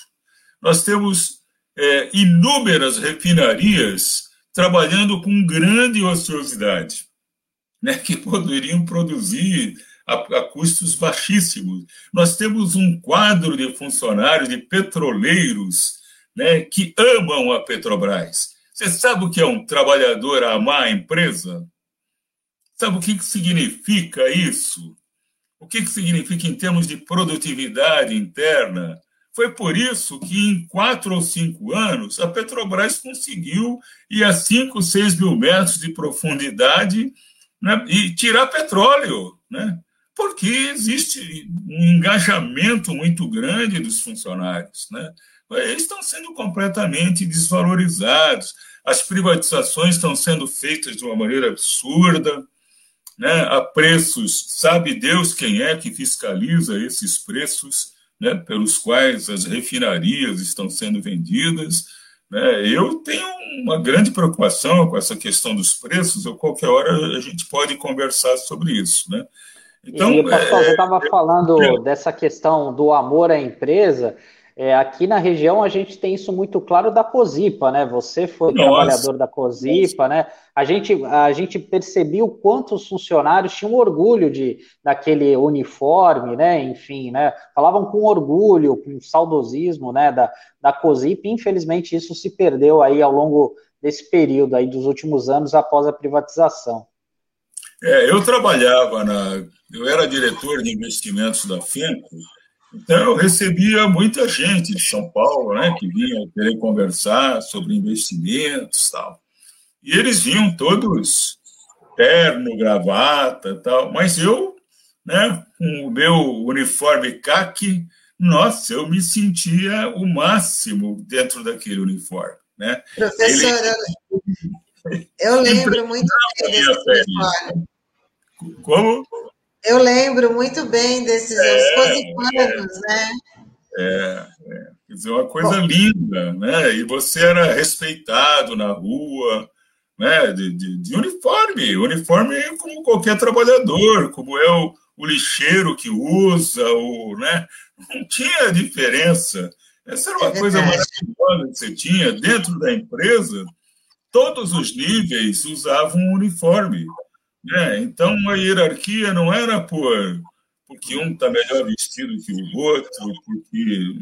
Nós temos é, inúmeras refinarias trabalhando com grande ociosidade, né, que poderiam produzir a, a custos baixíssimos. Nós temos um quadro de funcionários, de petroleiros, né, que amam a Petrobras. Você sabe o que é um trabalhador amar a empresa? Sabe o que significa isso? O que, que significa em termos de produtividade interna? Foi por isso que, em quatro ou cinco anos, a Petrobras conseguiu ir a 5, 6 mil metros de profundidade né, e tirar petróleo, né? Porque existe um engajamento muito grande dos funcionários. Né? Eles estão sendo completamente desvalorizados, as privatizações estão sendo feitas de uma maneira absurda, né, a preços, sabe Deus quem é que fiscaliza esses preços né, pelos quais as refinarias estão sendo vendidas. Né? Eu tenho uma grande preocupação com essa questão dos preços, ou qualquer hora a gente pode conversar sobre isso. Né? Então, e, pastor, é, você estava falando dessa questão do amor à empresa. É, aqui na região a gente tem isso muito claro da Cozipa, né? Você foi Nossa. trabalhador da Cozipa, né? A gente, a gente percebeu quanto os funcionários tinham orgulho de, daquele uniforme, né? Enfim, né? Falavam com orgulho, com saudosismo, né? Da, da Cozipa. Infelizmente isso se perdeu aí ao longo desse período aí dos últimos anos após a privatização. É, eu trabalhava na, eu era diretor de investimentos da FENCO então, eu recebia muita gente de São Paulo, né, que vinha querer conversar sobre investimentos tal. E eles vinham todos terno, gravata tal, mas eu, né, com o meu uniforme caque, nossa, eu me sentia o máximo dentro daquele uniforme, né? Professora, Ele... eu lembro muito bem desse uniforme. Como? Eu lembro muito bem desses é, cosipanos, é, né? É, é. Quer dizer, uma coisa Bom. linda, né? E você era respeitado na rua, né? De, de, de, uniforme, uniforme como qualquer trabalhador, como é o, o lixeiro que usa, o, né? Não tinha diferença. Essa era uma é coisa maravilhosa que você tinha dentro da empresa. Todos os níveis usavam um uniforme. Né? Então, a hierarquia não era por porque um está melhor vestido que o outro, porque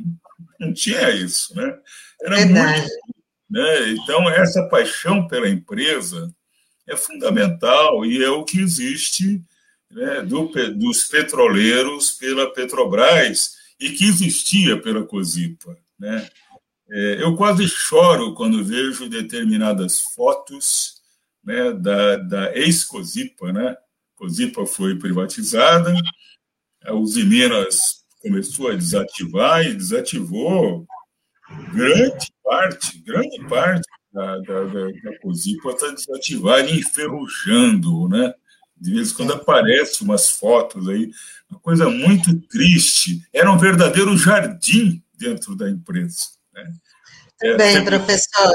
não tinha isso. Né? Era Verdade. muito. Né? Então, essa paixão pela empresa é fundamental e é o que existe né, do, dos petroleiros pela Petrobras e que existia pela Cosipa. Né? É, eu quase choro quando vejo determinadas fotos né, da, da ex-Cosipa, né? Cosipa foi privatizada, a Usiminas começou a desativar e desativou grande parte, grande parte da, da, da, da Cosipa está desativada e enferrujando, né? De vez em quando aparecem umas fotos aí, uma coisa muito triste. Era um verdadeiro jardim dentro da empresa. Né? Bem, é, professor.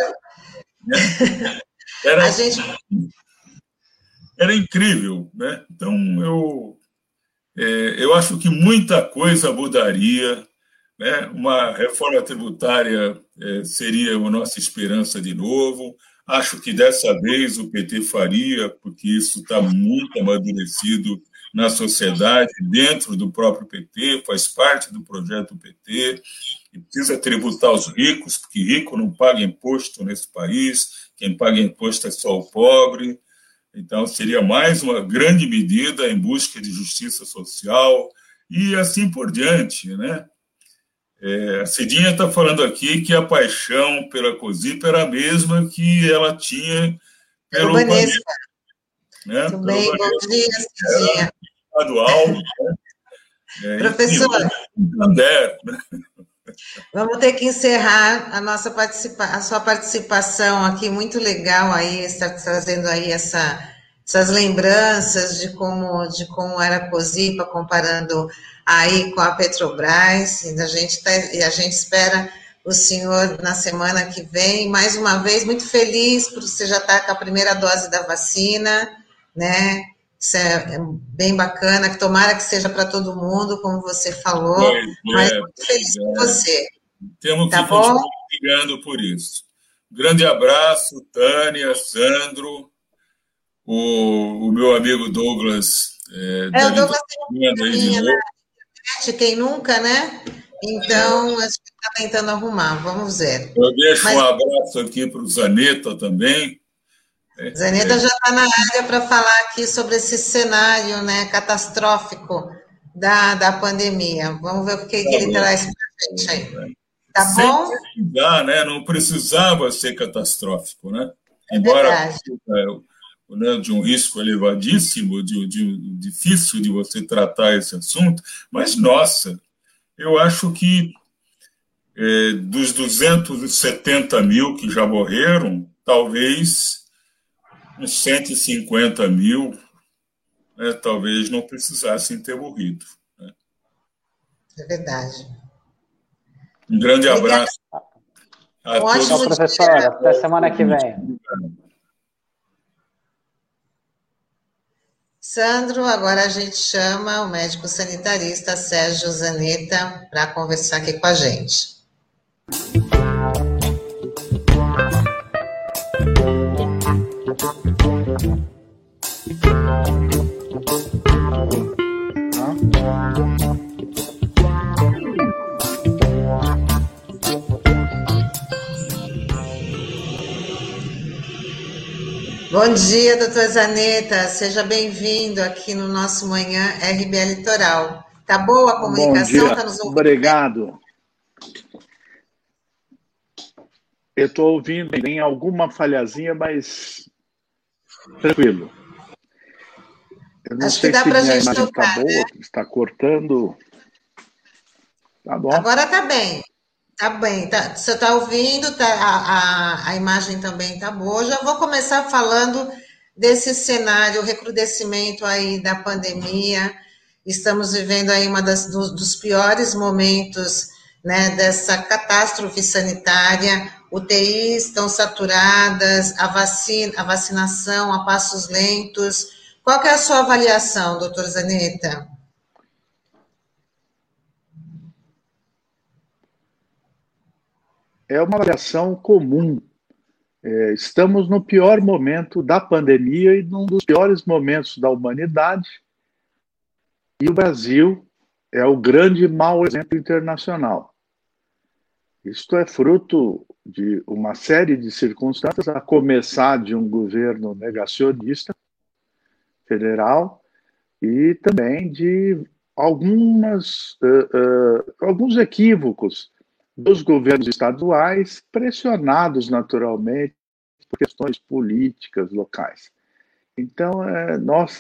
Né? Era, a gente... era incrível, né? Então, eu, é, eu acho que muita coisa mudaria, né? Uma reforma tributária é, seria a nossa esperança de novo. Acho que dessa vez o PT faria, porque isso está muito amadurecido na sociedade, dentro do próprio PT, faz parte do projeto PT, e precisa tributar os ricos, porque rico não paga imposto nesse país, quem paga imposto é só o pobre. Então, seria mais uma grande medida em busca de justiça social e assim por diante. Né? É, a Cidinha está falando aqui que a paixão pela COSIP era a mesma que ela tinha pelo Banespa. Né? Tudo bem, bom dia, Cidinha. Estadual. Né? É, Professor. André, né? Vamos ter que encerrar a nossa participa a sua participação aqui, muito legal aí, estar trazendo aí essa, essas lembranças de como, de como era a Cosipa, comparando aí com a Petrobras, e a gente, tá, e a gente espera o senhor na semana que vem, mais uma vez, muito feliz por você já estar com a primeira dose da vacina, né, isso é, é, bem bacana, que tomara que seja para todo mundo, como você falou, é, mas muito feliz é, com você. Temos tá que bom? continuar brigando por isso. Grande abraço, Tânia, Sandro, o, o meu amigo Douglas. É, é o Douglas tem né? quem nunca, né? Então, a gente está tentando arrumar, vamos ver. Eu deixo Mas... um abraço aqui para o Zaneta também, Zaneta já está na área para falar aqui sobre esse cenário né, catastrófico da, da pandemia. Vamos ver o que, tá que ele traz para a gente aí. Tá Sem bom? Precisar, né? Não precisava ser catastrófico, né? É Embora né, de um risco elevadíssimo, de, de, difícil de você tratar esse assunto, mas nossa, eu acho que é, dos 270 mil que já morreram, talvez uns 150 mil né, talvez não precisassem ter morrido. Né? É verdade. Um grande abraço. A todos. Tchau, professora. Até semana que vem. Sandro, agora a gente chama o médico sanitarista Sérgio Zanetta para conversar aqui com a gente. Bom dia, doutor Zaneta. Seja bem-vindo aqui no nosso Manhã RBA Litoral. Tá boa a comunicação? Bom dia. Tá nos ouvindo? Obrigado. Eu estou ouvindo, tem alguma falhazinha, mas tranquilo. Eu não Acho sei que dá para a gente tá tocar, tá boa, né? está cortando. Tá bom. Agora tá bem. Tá bem, tá, você está ouvindo, tá, a, a, a, imagem também tá boa. Já vou começar falando desse cenário, o recrudescimento aí da pandemia. Estamos vivendo aí uma das, dos, dos piores momentos né, dessa catástrofe sanitária. UTIs estão saturadas, a vacina, a vacinação a passos lentos. Qual é a sua avaliação, doutor Zaneta? é uma avaliação comum. É, estamos no pior momento da pandemia e num dos piores momentos da humanidade. E o Brasil é o grande mau exemplo internacional. Isto é fruto de uma série de circunstâncias, a começar de um governo negacionista federal e também de algumas, uh, uh, alguns equívocos dos governos estaduais, pressionados naturalmente por questões políticas locais. Então, é, nós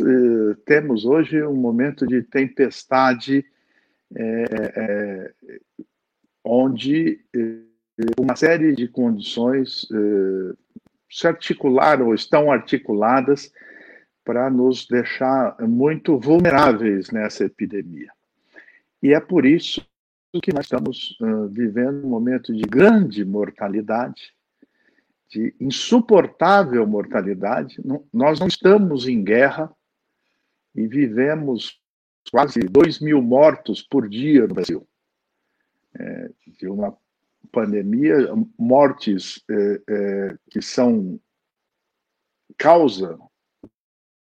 temos hoje um momento de tempestade onde uma série de condições se articularam ou estão articuladas para nos deixar muito vulneráveis nessa epidemia. E é por isso que nós estamos uh, vivendo um momento de grande mortalidade, de insuportável mortalidade. Não, nós não estamos em guerra e vivemos quase 2 mil mortos por dia no Brasil. É, de uma pandemia, mortes é, é, que são causa,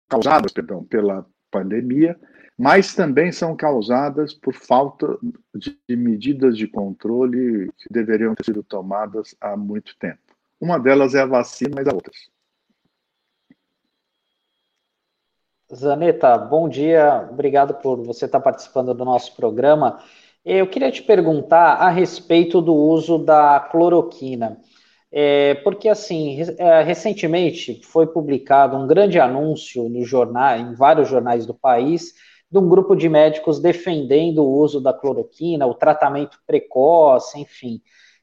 causadas perdão, pela pandemia, mas também são causadas por falta de medidas de controle que deveriam ter sido tomadas há muito tempo. Uma delas é a vacina, mas há outras. Zaneta, bom dia. Obrigado por você estar participando do nosso programa. Eu queria te perguntar a respeito do uso da cloroquina. É, porque, assim, é, recentemente foi publicado um grande anúncio no jornal, em vários jornais do país, de um grupo de médicos defendendo o uso da cloroquina, o tratamento precoce, enfim.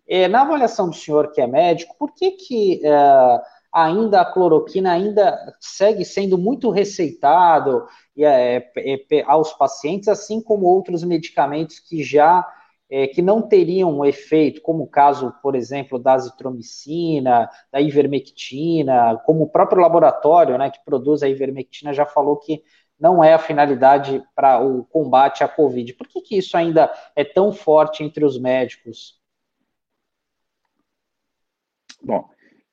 É, na avaliação do senhor que é médico, por que, que é, ainda a cloroquina ainda segue sendo muito receitado é, é, aos pacientes, assim como outros medicamentos que já é, que não teriam efeito, como o caso, por exemplo, da azitromicina, da ivermectina, como o próprio laboratório né, que produz a ivermectina já falou que não é a finalidade para o combate à Covid. Por que, que isso ainda é tão forte entre os médicos? Bom,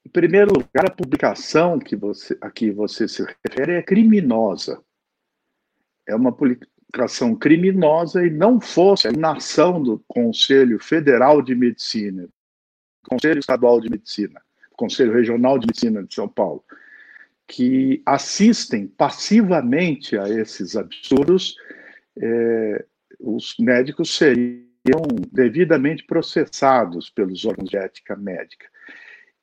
em primeiro lugar, a publicação que você, a que você se refere é criminosa. É uma publicação criminosa e não fosse a inação do Conselho Federal de Medicina, Conselho Estadual de Medicina, Conselho Regional de Medicina de São Paulo, que assistem passivamente a esses absurdos é, os médicos seriam devidamente processados pelos órgãos de ética médica.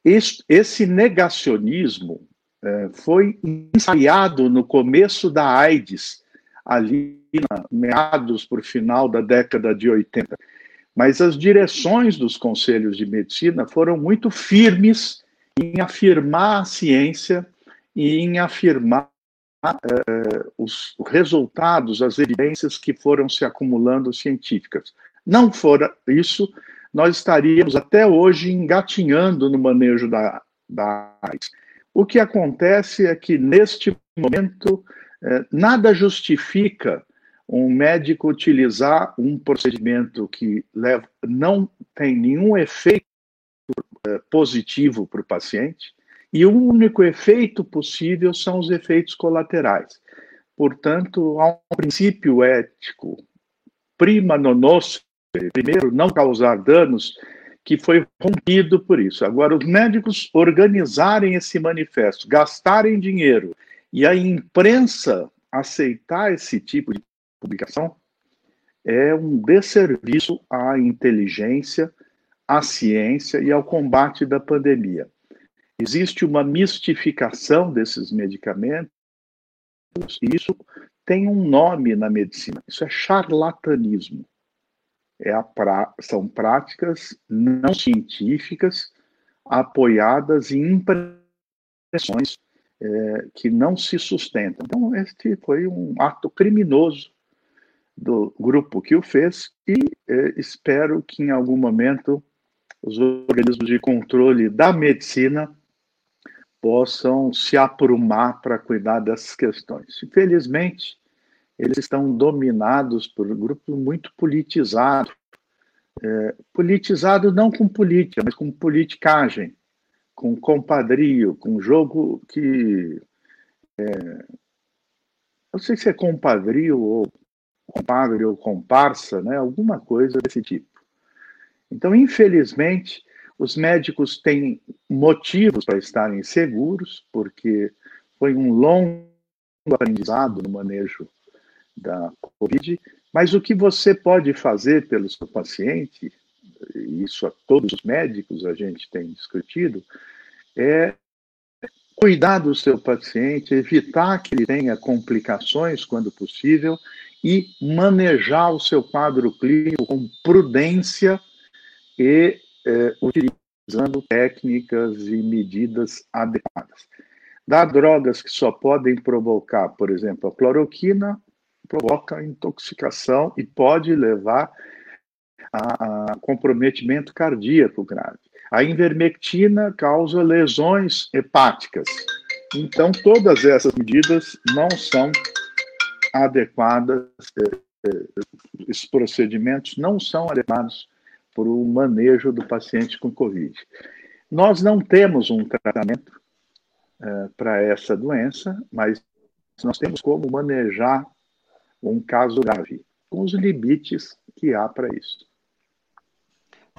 Esse, esse negacionismo é, foi ensaiado no começo da AIDS, ali na, meados por final da década de 80. Mas as direções dos conselhos de medicina foram muito firmes em afirmar a ciência e em afirmar é, os resultados, as evidências que foram se acumulando científicas. Não fora isso, nós estaríamos até hoje engatinhando no manejo da, da AIDS. O que acontece é que, neste momento, nada justifica um médico utilizar um procedimento que leva, não tem nenhum efeito eh, positivo para o paciente, e o único efeito possível são os efeitos colaterais. Portanto, há um princípio ético prima non primeiro, não causar danos, que foi rompido por isso. Agora, os médicos organizarem esse manifesto, gastarem dinheiro e a imprensa aceitar esse tipo de publicação é um desserviço à inteligência, à ciência e ao combate da pandemia. Existe uma mistificação desses medicamentos, e isso tem um nome na medicina, isso é charlatanismo é pra, são práticas não científicas apoiadas em impressões é, que não se sustentam. Então, este foi um ato criminoso do grupo que o fez e é, espero que em algum momento os organismos de controle da medicina possam se aprumar para cuidar dessas questões. Infelizmente, eles estão dominados por um grupo muito politizado. É, politizado não com política, mas com politicagem, com compadrio, com jogo que. É, não sei se é compadrio ou compadre ou comparsa, né? alguma coisa desse tipo. Então, infelizmente, os médicos têm motivos para estarem seguros, porque foi um longo aprendizado no manejo da Covid, mas o que você pode fazer pelo seu paciente, isso a todos os médicos a gente tem discutido, é cuidar do seu paciente, evitar que ele tenha complicações quando possível e manejar o seu quadro clínico com prudência e é, utilizando técnicas e medidas adequadas. Dá drogas que só podem provocar, por exemplo, a cloroquina, provoca intoxicação e pode levar a, a comprometimento cardíaco grave. A invermectina causa lesões hepáticas. Então, todas essas medidas não são adequadas, eh, eh, esses procedimentos não são adequados para o manejo do paciente com Covid. Nós não temos um tratamento eh, para essa doença, mas nós temos como manejar um caso grave, com os limites que há para isso.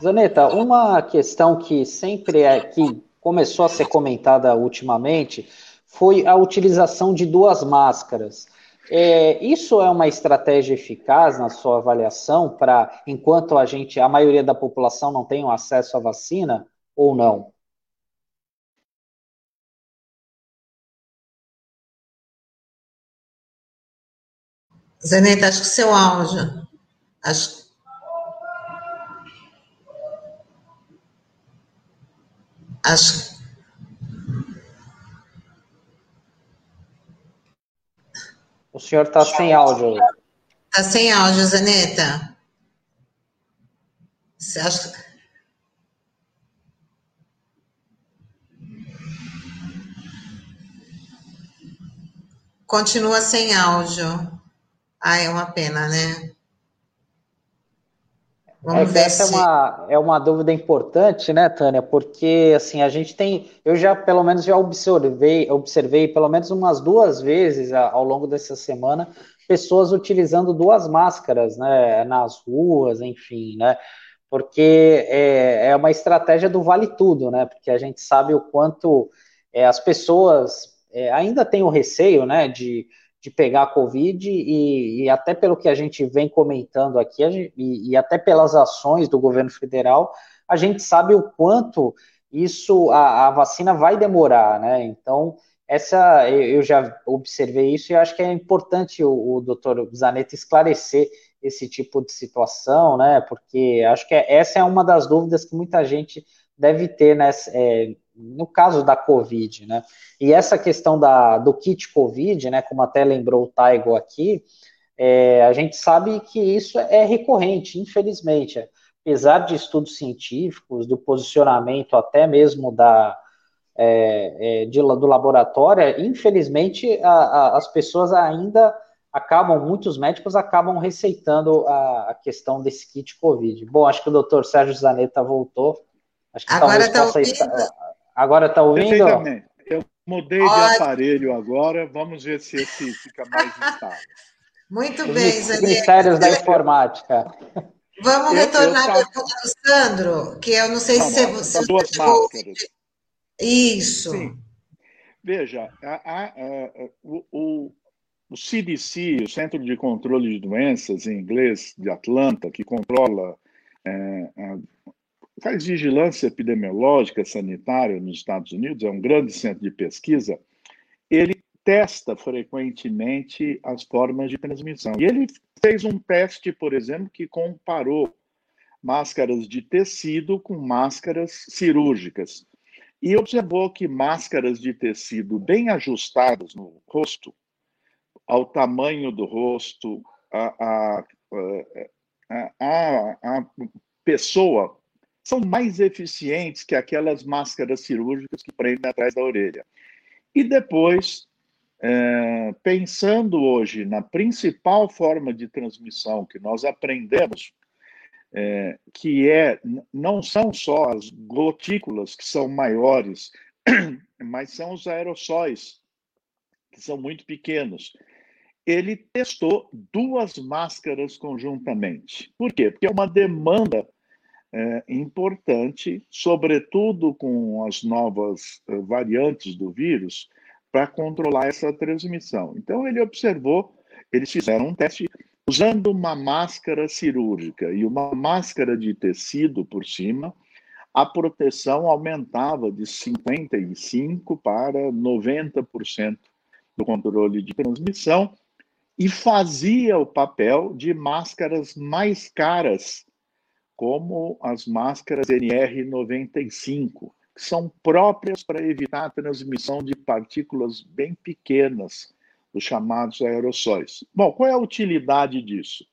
Zaneta, uma questão que sempre é que começou a ser comentada ultimamente foi a utilização de duas máscaras. É, isso é uma estratégia eficaz na sua avaliação para enquanto a gente, a maioria da população não tem acesso à vacina ou não? Zeneta, acho que seu áudio. Acho... Acho. O senhor está sem áudio. Está sem áudio, Zeneta. Você acha. Continua sem áudio. Ah, é uma pena, né? Vamos é, essa se... é, uma, é uma dúvida importante, né, Tânia? Porque assim, a gente tem. Eu já, pelo menos, já observei, observei pelo menos umas duas vezes ao longo dessa semana pessoas utilizando duas máscaras, né? Nas ruas, enfim, né? Porque é, é uma estratégia do vale tudo, né? Porque a gente sabe o quanto é, as pessoas é, ainda têm o receio, né? De de pegar a Covid e, e, até pelo que a gente vem comentando aqui gente, e, e, até pelas ações do governo federal, a gente sabe o quanto isso a, a, vacina vai demorar, né? Então essa eu já observei isso e acho que é importante o, o doutor Zanetti esclarecer esse tipo de situação, né? Porque acho que é, essa é uma das dúvidas que muita gente deve ter né, é, no caso da Covid, né? E essa questão da, do kit Covid, né? Como até lembrou o Taigo aqui, é, a gente sabe que isso é recorrente, infelizmente. Apesar de estudos científicos, do posicionamento até mesmo da, é, é de, do laboratório, infelizmente a, a, as pessoas ainda acabam, muitos médicos acabam receitando a, a, questão desse kit Covid. Bom, acho que o doutor Sérgio Zanetta voltou. Acho que Agora está ouvindo? Estar... Agora está ouvindo? Eu mudei de aparelho agora, vamos ver se esse fica mais estável. Muito bem, Zanetta. Mistérios da informática. Vamos eu, retornar para o Sandro, que eu não sei não, se você... São duas máscaras. Isso. Sim. Veja, a, a, a, o, o CDC, o Centro de Controle de Doenças, em inglês, de Atlanta, que controla, é, faz vigilância epidemiológica sanitária nos Estados Unidos, é um grande centro de pesquisa, ele testa frequentemente as formas de transmissão. E ele fez um teste, por exemplo, que comparou máscaras de tecido com máscaras cirúrgicas. E observou que máscaras de tecido bem ajustadas no rosto ao tamanho do rosto, a, a, a, a, pessoa, são mais eficientes que aquelas máscaras cirúrgicas que prendem atrás da orelha. E depois, é, pensando hoje na principal forma de transmissão que nós aprendemos, é, que é não são só as gotículas que são maiores, mas são os aerossóis, que são muito pequenos ele testou duas máscaras conjuntamente. Por quê? Porque é uma demanda é, importante, sobretudo com as novas uh, variantes do vírus, para controlar essa transmissão. Então, ele observou, eles fizeram um teste usando uma máscara cirúrgica e uma máscara de tecido por cima, a proteção aumentava de 55% para 90% do controle de transmissão e fazia o papel de máscaras mais caras, como as máscaras NR95, que são próprias para evitar a transmissão de partículas bem pequenas, os chamados aerossóis. Bom, qual é a utilidade disso?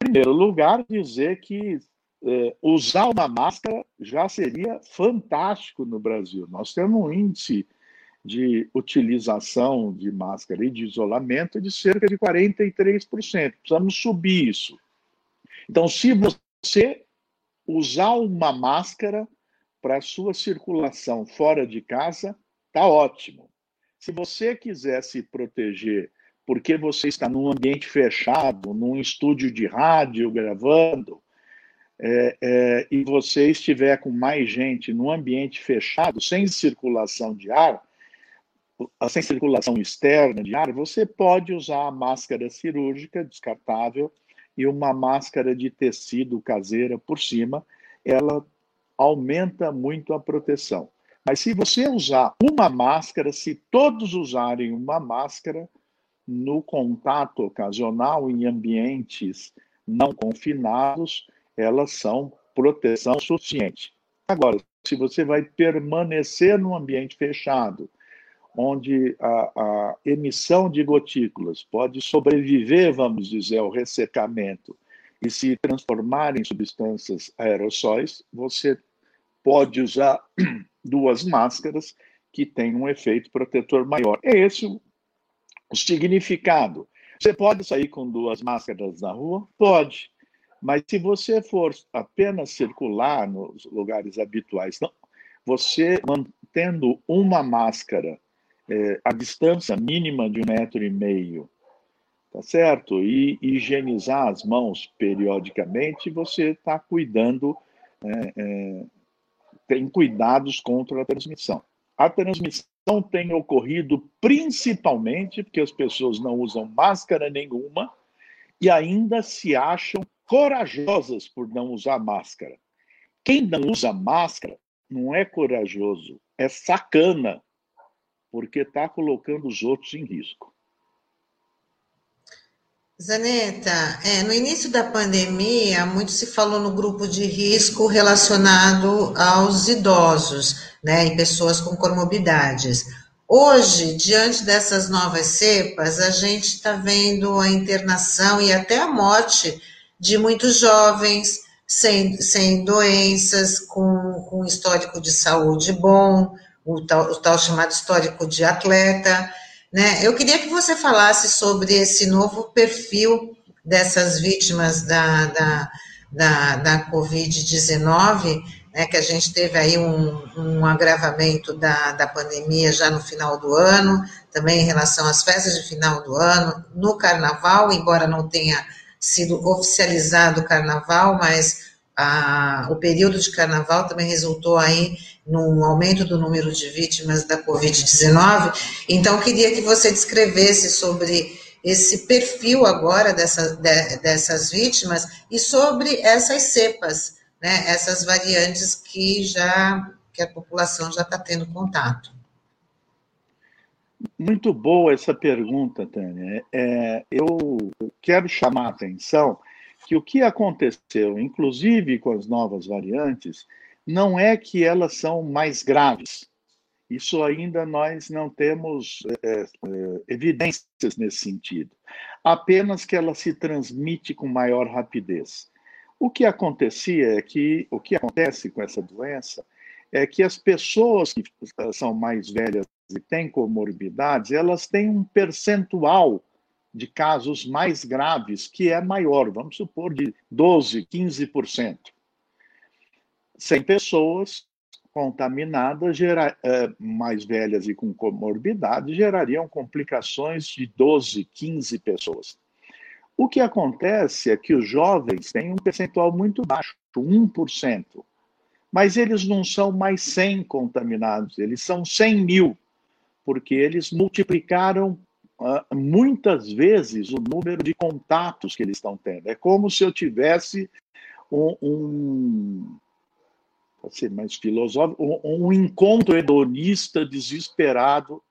Em primeiro lugar, dizer que é, usar uma máscara já seria fantástico no Brasil. Nós temos um índice de utilização de máscara e de isolamento de cerca de 43%. Precisamos subir isso. Então, se você usar uma máscara para sua circulação fora de casa, tá ótimo. Se você quiser se proteger porque você está num ambiente fechado, num estúdio de rádio gravando, é, é, e você estiver com mais gente num ambiente fechado, sem circulação de ar, sem circulação externa de ar, você pode usar a máscara cirúrgica descartável e uma máscara de tecido caseira por cima, ela aumenta muito a proteção. Mas se você usar uma máscara, se todos usarem uma máscara no contato ocasional em ambientes não confinados, elas são proteção suficiente. Agora, se você vai permanecer num ambiente fechado, onde a, a, emissão de gotículas pode sobreviver, vamos dizer, ao ressecamento e se transformar em substâncias aerossóis, você pode usar duas máscaras que têm um efeito protetor maior. É esse o, significado. Você pode sair com duas máscaras na rua? Pode. Mas se você for apenas circular nos lugares habituais, não, você mantendo uma máscara é, a distância mínima de um metro e meio, tá certo? E higienizar as mãos periodicamente, você está cuidando, é, é, tem cuidados contra a transmissão. A transmissão tem ocorrido principalmente porque as pessoas não usam máscara nenhuma e ainda se acham corajosas por não usar máscara. Quem não usa máscara não é corajoso, é sacana, porque está colocando os outros em risco. Zaneta, é, no início da pandemia, muito se falou no grupo de risco relacionado aos idosos, né, e pessoas com comorbidades. Hoje, diante dessas novas cepas, a gente está vendo a internação e até a morte de muitos jovens sem, sem doenças, com, com histórico de saúde bom, o tal, o tal chamado histórico de atleta. Né? Eu queria que você falasse sobre esse novo perfil dessas vítimas da, da, da, da Covid-19, né, que a gente teve aí um, um agravamento da, da pandemia já no final do ano, também em relação às festas de final do ano, no carnaval, embora não tenha sido oficializado o carnaval, mas a, o período de carnaval também resultou aí no aumento do número de vítimas da Covid-19. Então, queria que você descrevesse sobre esse perfil agora dessa, de, dessas vítimas e sobre essas cepas, né, essas variantes que já que a população já está tendo contato. Muito boa essa pergunta, Tânia. É, eu quero chamar a atenção que o que aconteceu, inclusive com as novas variantes, não é que elas são mais graves. Isso ainda nós não temos é, é, evidências nesse sentido. Apenas que ela se transmite com maior rapidez. O que acontecia é que o que acontece com essa doença é que as pessoas que são mais velhas e têm comorbidades, elas têm um percentual de casos mais graves que é maior, vamos supor de 12, 15%. 100 pessoas contaminadas, gera, é, mais velhas e com comorbidade, gerariam complicações de 12, 15 pessoas. O que acontece é que os jovens têm um percentual muito baixo, 1%. Mas eles não são mais 100 contaminados, eles são 100 mil, porque eles multiplicaram uh, muitas vezes o número de contatos que eles estão tendo. É como se eu tivesse um, um pode ser mais filosófico, um, um encontro hedonista desesperado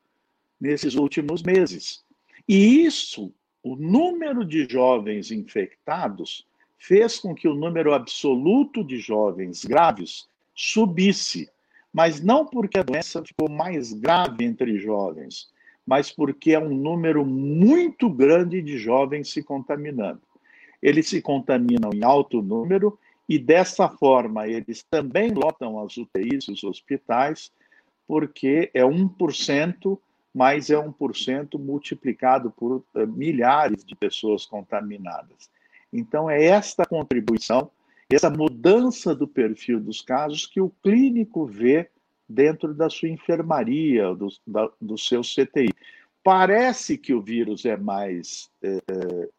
nesses últimos meses. E isso, o número de jovens infectados, fez com que o número absoluto de jovens graves subisse, mas não porque a doença ficou mais grave entre jovens, mas porque é um número muito grande de jovens se contaminando. Eles se contaminam em alto número e dessa forma, eles também lotam as UTIs, os hospitais, porque é 1%, mas é 1% multiplicado por uh, milhares de pessoas contaminadas. Então, é esta contribuição, essa mudança do perfil dos casos que o clínico vê dentro da sua enfermaria, do, da, do seu CTI. Parece que o vírus é mais é, é,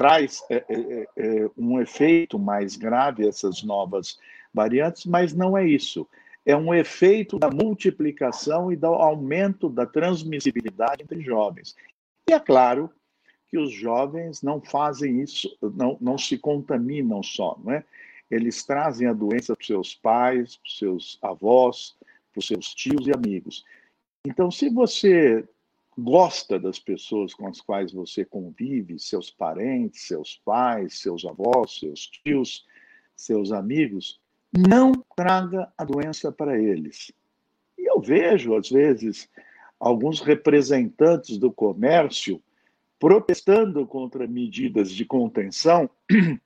traz é, é, é, é, um efeito mais grave essas novas variantes, mas não é isso. É um efeito da multiplicação e do aumento da transmissibilidade entre jovens. E é claro que os jovens não fazem isso, não, não se contaminam só, não é? Eles trazem a doença para seus pais, para seus avós, para seus tios e amigos. Então, se você gosta das pessoas com as quais você convive, seus parentes, seus pais, seus avós, seus tios, seus amigos, não traga a doença para eles. E eu vejo, às vezes, alguns representantes do comércio protestando contra medidas de contenção,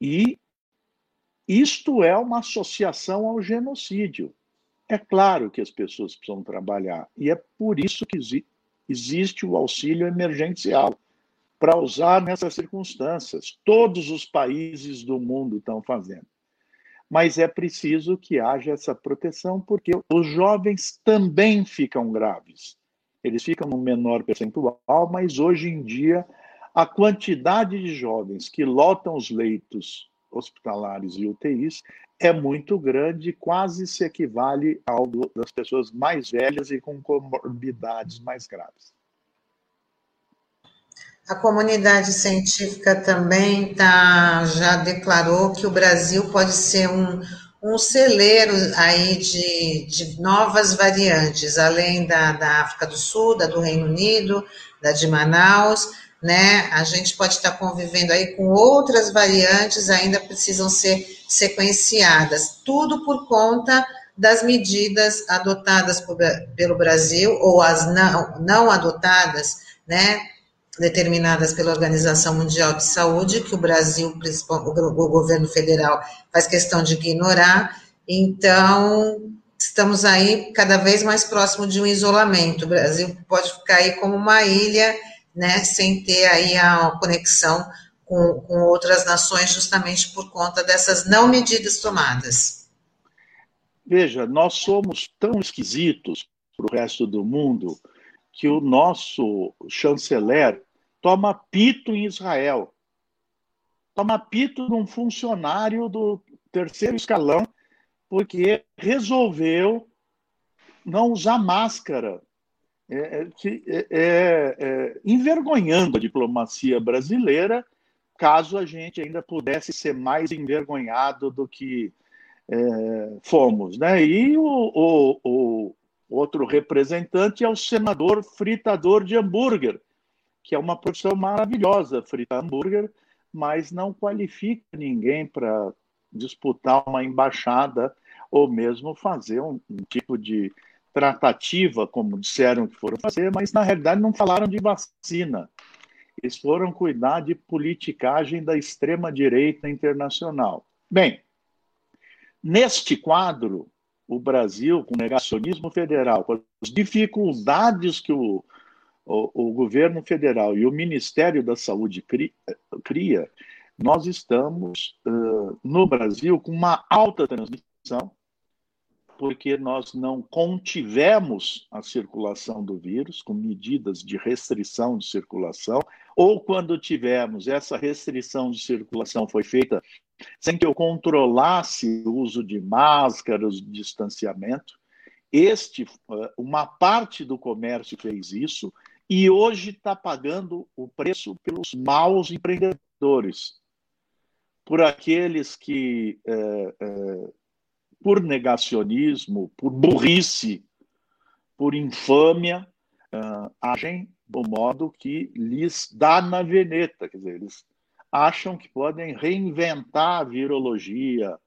e isto é uma associação ao genocídio. É claro que as pessoas precisam trabalhar, e é por isso que existe o auxílio emergencial para usar nessas circunstâncias. Todos os países do mundo estão fazendo. Mas é preciso que haja essa proteção, porque os jovens também ficam graves. Eles ficam no menor percentual, mas hoje em dia a quantidade de jovens que lotam os leitos hospitalares e UTIs é muito grande, quase se equivale ao do, das pessoas mais velhas e com comorbidades mais graves. A comunidade científica também tá, já declarou que o Brasil pode ser um, um celeiro aí de, de novas variantes, além da, da África do Sul, da do Reino Unido, da de Manaus, né? A gente pode estar convivendo aí com outras variantes, ainda precisam ser sequenciadas, tudo por conta das medidas adotadas por, pelo Brasil, ou as não, não adotadas, né? determinadas pela Organização Mundial de Saúde, que o Brasil, o governo federal, faz questão de ignorar. Então, estamos aí cada vez mais próximo de um isolamento. O Brasil pode ficar aí como uma ilha, né, sem ter aí a conexão com, com outras nações, justamente por conta dessas não medidas tomadas. Veja, nós somos tão esquisitos para o resto do mundo que o nosso chanceler toma pito em Israel. Toma pito num funcionário do terceiro escalão, porque resolveu não usar máscara, é, é, é, é, envergonhando a diplomacia brasileira, caso a gente ainda pudesse ser mais envergonhado do que é, fomos. Né? E o, o, o outro representante é o senador fritador de hambúrguer, que é uma profissão maravilhosa, fritar hambúrguer, mas não qualifica ninguém para disputar uma embaixada ou mesmo fazer um, um, tipo de tratativa, como disseram que foram fazer, mas na realidade não falaram de vacina. Eles foram cuidar de politicagem da extrema-direita internacional. Bem, neste quadro, o Brasil, com negacionismo federal, com as dificuldades que o, o, o governo federal e o Ministério da Saúde cria, nós estamos uh, no Brasil com uma alta transmissão, porque nós não contivemos a circulação do vírus com medidas de restrição de circulação, ou quando tivemos essa restrição de circulação foi feita sem que eu controlasse o uso de máscaras, distanciamento. Este, uma parte do comércio fez isso, e hoje está pagando o preço pelos maus empreendedores, por aqueles que, é, é, por negacionismo, por burrice, por infâmia, é, agem do modo que lhes dá na veneta, quer dizer, eles acham que podem reinventar a virologia,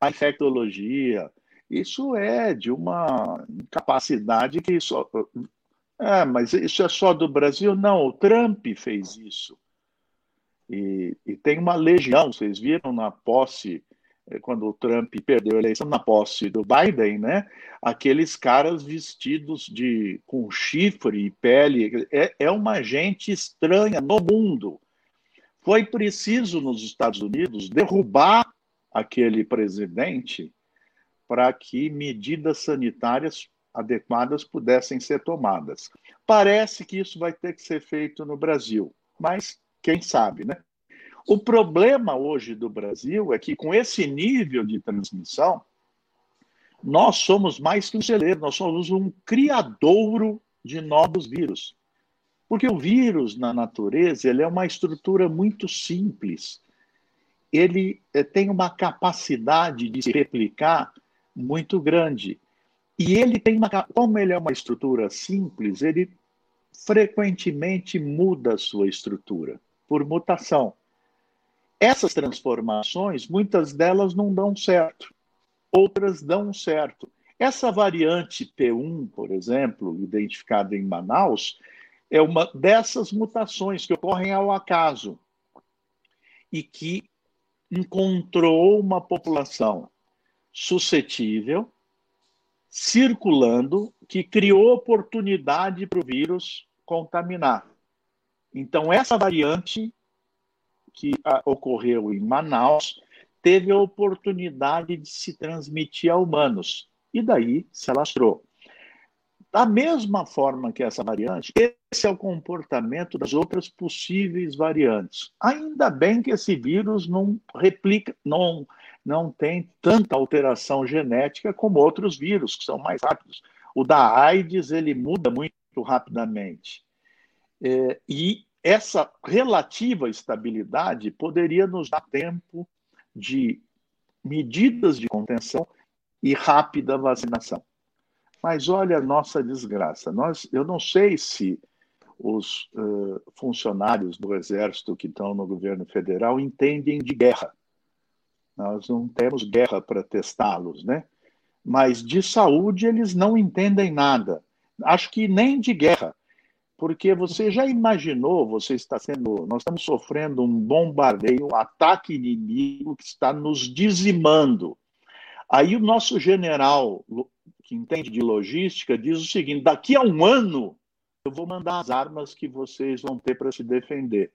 a infectologia. Isso é de uma incapacidade que só ah, mas isso é só do Brasil? Não, o Trump fez isso. E, e tem uma legião, vocês viram na posse, quando o Trump perdeu a eleição, na posse do Biden, né? Aqueles caras vestidos de com chifre e pele. É, é uma gente estranha no mundo. Foi preciso nos Estados Unidos derrubar aquele presidente para que medidas sanitárias adequadas pudessem ser tomadas. Parece que isso vai ter que ser feito no Brasil, mas quem sabe, né? O problema hoje do Brasil é que, com esse nível de transmissão, nós somos mais que um celeiro, nós somos um criadouro de novos vírus. Porque o vírus, na natureza, ele é uma estrutura muito simples. Ele eh, tem uma capacidade de se replicar muito grande. E ele tem uma. Como ele é uma estrutura simples, ele frequentemente muda a sua estrutura por mutação. Essas transformações, muitas delas não dão certo, outras dão certo. Essa variante P1, por exemplo, identificada em Manaus, é uma dessas mutações que ocorrem ao acaso e que encontrou uma população suscetível circulando que criou oportunidade para o vírus contaminar. Então, essa variante que a, ocorreu em Manaus teve a oportunidade de se transmitir a humanos e daí se alastrou. Da mesma forma que essa variante, esse é o comportamento das outras possíveis variantes. Ainda bem que esse vírus não replica, não, não tem tanta alteração genética como outros vírus, que são mais rápidos. O da AIDS, ele muda muito rapidamente. É, e essa relativa estabilidade poderia nos dar tempo de medidas de contenção e rápida vacinação. Mas olha a nossa desgraça. Nós, eu não sei se os uh, funcionários do Exército que estão no governo federal entendem de guerra. Nós não temos guerra para testá-los, né? Mas de saúde eles não entendem nada. Acho que nem de guerra, porque você já imaginou, você está sendo, nós estamos sofrendo um bombardeio, um ataque inimigo que está nos dizimando. Aí o nosso general, que entende de logística, diz o seguinte: daqui a um ano eu vou mandar as armas que vocês vão ter para se defender.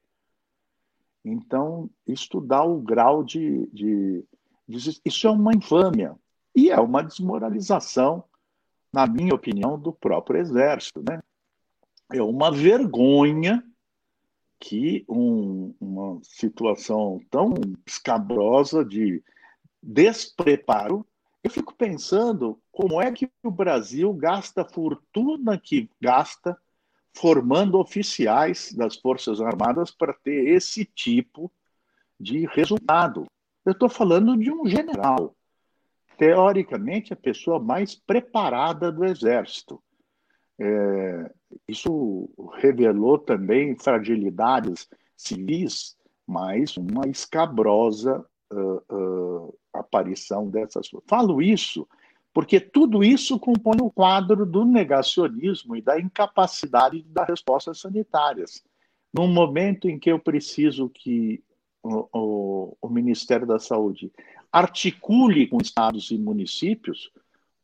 Então, estudar o grau de, de, de, Isso é uma infâmia. E é uma desmoralização, na minha opinião, do próprio Exército. Né? É uma vergonha que um, uma situação tão escabrosa de despreparo. Eu fico pensando como é que o Brasil gasta a fortuna que gasta formando oficiais das Forças Armadas para ter esse tipo de resultado. Eu estou falando de um general, teoricamente a pessoa mais preparada do Exército. É, isso revelou também fragilidades civis, mas uma escabrosa uh, uh, aparição dessas. Falo isso porque tudo isso compõe o quadro do negacionismo e da incapacidade de dar respostas sanitárias. Num momento em que eu preciso que o, o, o Ministério da Saúde articule com estados e municípios,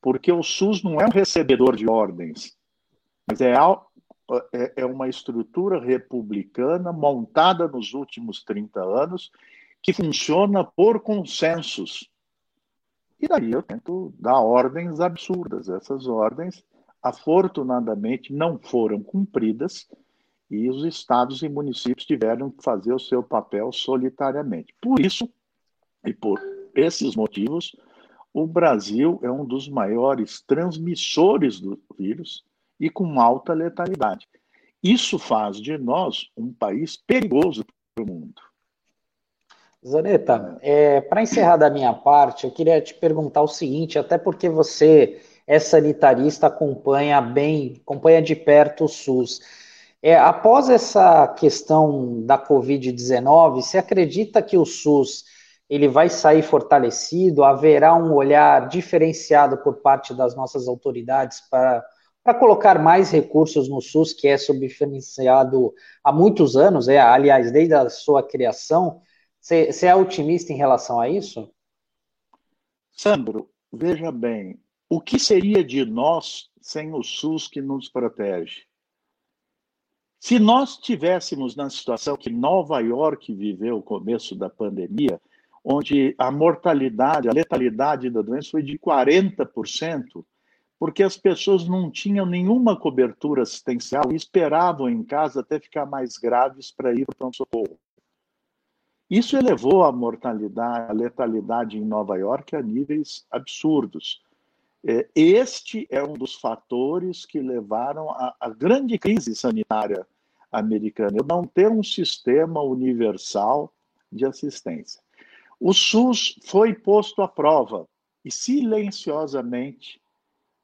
porque o SUS não é um recebedor de ordens, mas é, é, é uma estrutura republicana montada nos últimos 30 anos que funciona por consensos e daí eu tento dar ordens absurdas. Essas ordens, afortunadamente, não foram cumpridas e os estados e municípios tiveram que fazer o seu papel solitariamente. Por isso, e por esses motivos, o Brasil é um dos maiores transmissores do vírus e com alta letalidade. Isso faz de nós um país perigoso para o mundo. Zaneta, é, para encerrar da minha parte, eu queria te perguntar o seguinte, até porque você é sanitarista, acompanha bem, acompanha de perto o SUS. É, após essa questão da Covid-19, você acredita que o SUS ele vai sair fortalecido? Haverá um olhar diferenciado por parte das nossas autoridades para, para colocar mais recursos no SUS, que é subfinanciado há muitos anos, é, aliás, desde a sua criação? Você é otimista em relação a isso? Sandro, veja bem, o que seria de nós sem o SUS que nos protege? Se nós tivéssemos na situação que Nova York viveu o começo da pandemia, onde a mortalidade, a letalidade da doença foi de 40%, porque as pessoas não tinham nenhuma cobertura assistencial e esperavam em casa até ficar mais graves para ir para o pronto-socorro. Isso elevou a mortalidade, a letalidade em Nova York a níveis absurdos. É, este é um dos fatores que levaram à grande crise sanitária americana, não ter um sistema universal de assistência. O SUS foi posto à prova e silenciosamente,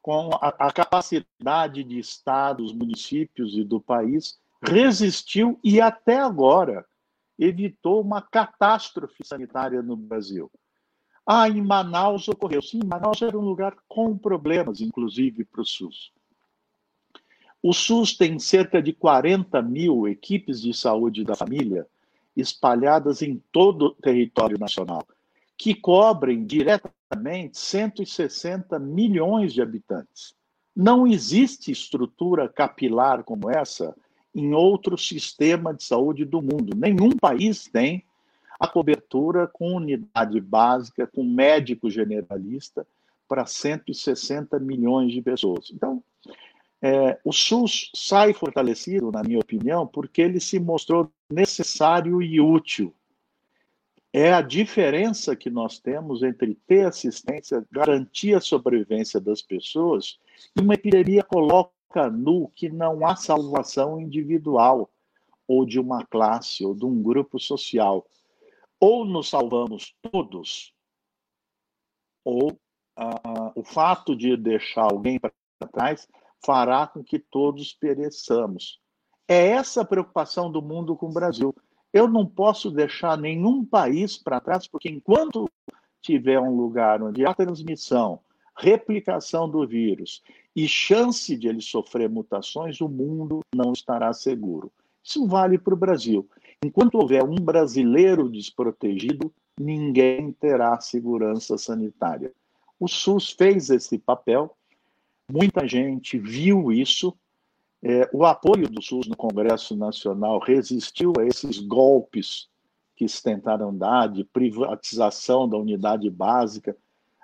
com a, a capacidade de estados, municípios e do país, resistiu e até agora evitou uma catástrofe sanitária no Brasil. Ah, em Manaus ocorreu. Sim, Manaus era um lugar com problemas, inclusive para o SUS. O SUS tem cerca de 40 mil equipes de saúde da família espalhadas em todo o território nacional, que cobrem diretamente 160 milhões de habitantes. Não existe estrutura capilar como essa em outro sistema de saúde do mundo. Nenhum país tem a cobertura com unidade básica, com médico generalista para 160 milhões de pessoas. Então, É, o SUS sai fortalecido, na minha opinião, porque ele se mostrou necessário e útil. É a diferença que nós temos entre ter assistência, garantir a sobrevivência das pessoas, e uma epidemia coloca nu que não há salvação individual, ou de uma classe, ou de um grupo social. Ou nos salvamos todos, ou ah, o fato de deixar alguém para trás fará com que todos pereçamos. É essa a preocupação do mundo com o Brasil. Eu não posso deixar nenhum país para trás, porque enquanto tiver um lugar onde há transmissão, replicação do vírus e chance de ele sofrer mutações, o mundo não estará seguro. Isso vale para o Brasil. Enquanto houver um brasileiro desprotegido, ninguém terá segurança sanitária. O SUS fez esse papel, muita gente viu isso. É, o apoio do SUS no Congresso Nacional resistiu a esses golpes que se tentaram dar de privatização da unidade básica.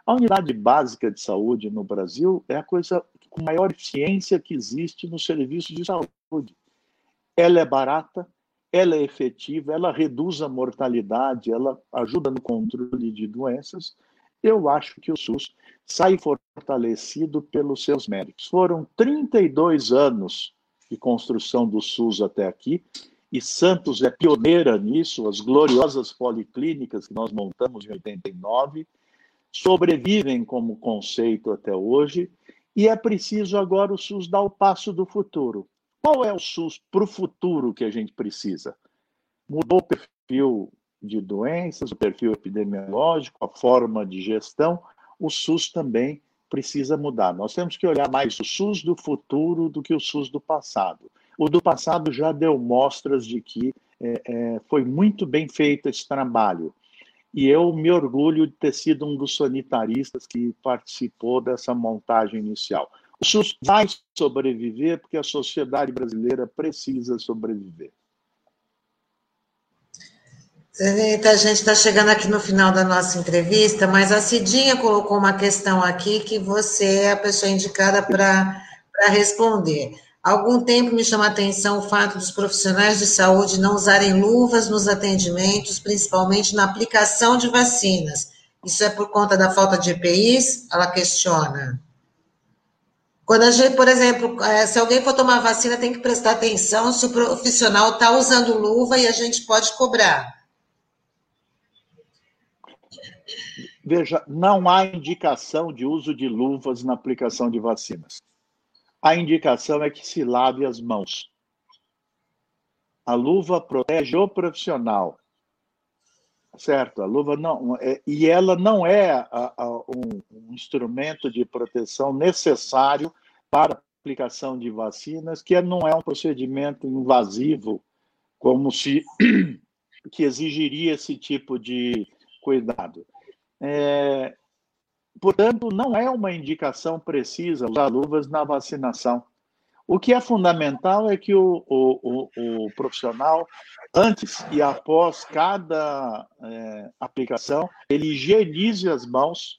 A unidade básica de saúde no Brasil é a coisa com maior eficiência que existe no serviço de saúde. Ela é barata, ela é efetiva, ela reduz a mortalidade, ela ajuda no controle de doenças eu acho que o SUS sai fortalecido pelos seus méritos. Foram 32 anos de construção do SUS até aqui, e Santos é pioneira nisso, as gloriosas policlínicas que nós montamos em 89 sobrevivem como conceito até hoje, e é preciso agora o SUS dar o passo do futuro. Qual é o SUS para o futuro que a gente precisa? Mudou o perfil de doenças, o perfil epidemiológico, a forma de gestão, o SUS também precisa mudar. Nós temos que olhar mais o SUS do futuro do que o SUS do passado. O do passado já deu mostras de que é, é, foi muito bem feito esse trabalho. E eu me orgulho de ter sido um dos sanitaristas que participou dessa montagem inicial. O SUS vai sobreviver porque a sociedade brasileira precisa sobreviver. Zenita, a gente está chegando aqui no final da nossa entrevista, mas a Cidinha colocou uma questão aqui que você é a pessoa indicada para responder. Há algum tempo me chama a atenção o fato dos profissionais de saúde não usarem luvas nos atendimentos, principalmente na aplicação de vacinas. Isso é por conta da falta de EPIs? Ela questiona. Quando a gente, por exemplo, é, se alguém for tomar vacina, tem que prestar atenção se o profissional está usando luva e a gente pode cobrar. Veja, não há indicação de uso de luvas na aplicação de vacinas. A indicação é que se lave as mãos. A luva protege o profissional, certo? A luva não é, e ela não é a, a, um, um instrumento de proteção necessário para a aplicação de vacinas, que não é um procedimento invasivo, como se que exigiria esse tipo de cuidado. É, portanto, não é uma indicação precisa usar luvas na vacinação. O que é fundamental é que o, o, o, o profissional, antes e após cada é, aplicação, ele higienize as mãos